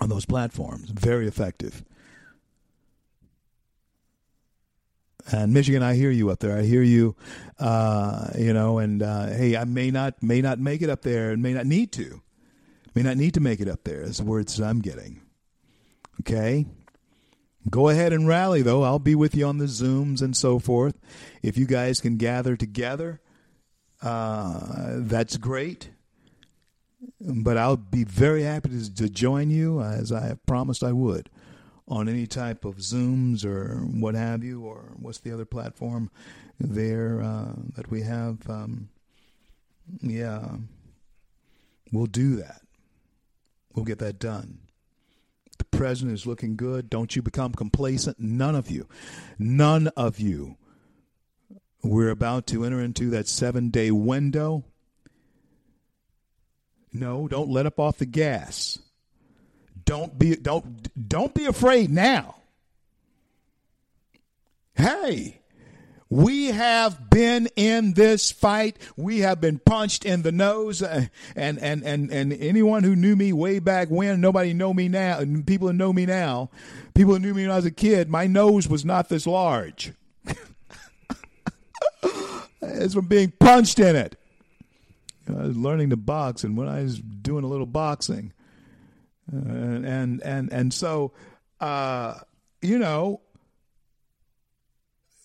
on those platforms, very effective. And Michigan, I hear you up there. I hear you, uh, you know. And uh, hey, I may not may not make it up there, and may not need to, may not need to make it up there. Is the words that I'm getting. Okay. Go ahead and rally, though. I'll be with you on the Zooms and so forth. If you guys can gather together, uh, that's great. But I'll be very happy to, to join you, as I have promised I would, on any type of Zooms or what have you, or what's the other platform there uh, that we have. Um, yeah, we'll do that. We'll get that done. The president is looking good. Don't you become complacent. None of you. None of you. We're about to enter into that seven day window. No, don't let up off the gas. Don't be don't don't be afraid now. Hey, we have been in this fight. We have been punched in the nose, uh, and and and and anyone who knew me way back when, nobody know me now. People who know me now, people who knew me when I was a kid, my nose was not this large. it's from being punched in it. I was learning to box, and when I was doing a little boxing, uh, and and and so, uh, you know,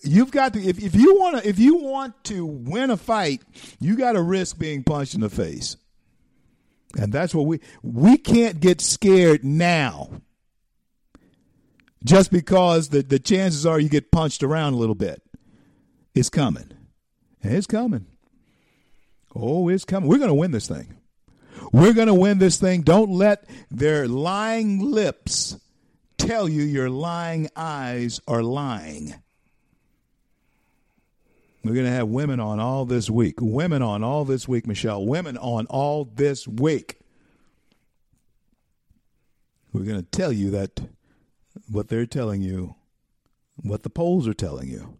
you've got to if, if you want to if you want to win a fight, you got to risk being punched in the face. And that's what we we can't get scared now. Just because the, the chances are you get punched around a little bit. It's coming. It's coming. Oh, it's coming. We're going to win this thing. We're going to win this thing. Don't let their lying lips tell you your lying eyes are lying. We're going to have women on all this week. Women on all this week, Michelle. Women on all this week. We're going to tell you that what they're telling you, what the polls are telling you,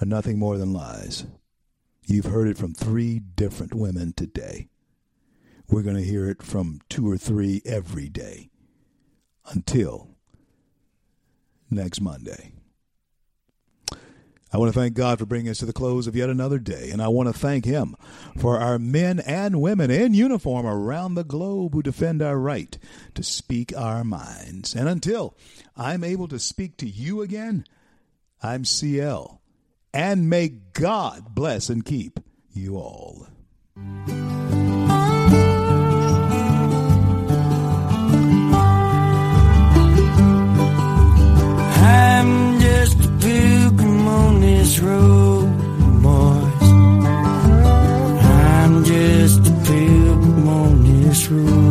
are nothing more than lies. You've heard it from three different women today. We're going to hear it from two or three every day until next Monday. I want to thank God for bringing us to the close of yet another day, and I want to thank Him for our men and women in uniform around the globe who defend our right to speak our minds. And until I'm able to speak to you again, I'm CL, and may God bless and keep you all. these boys, I'm just a pilgrim on this road.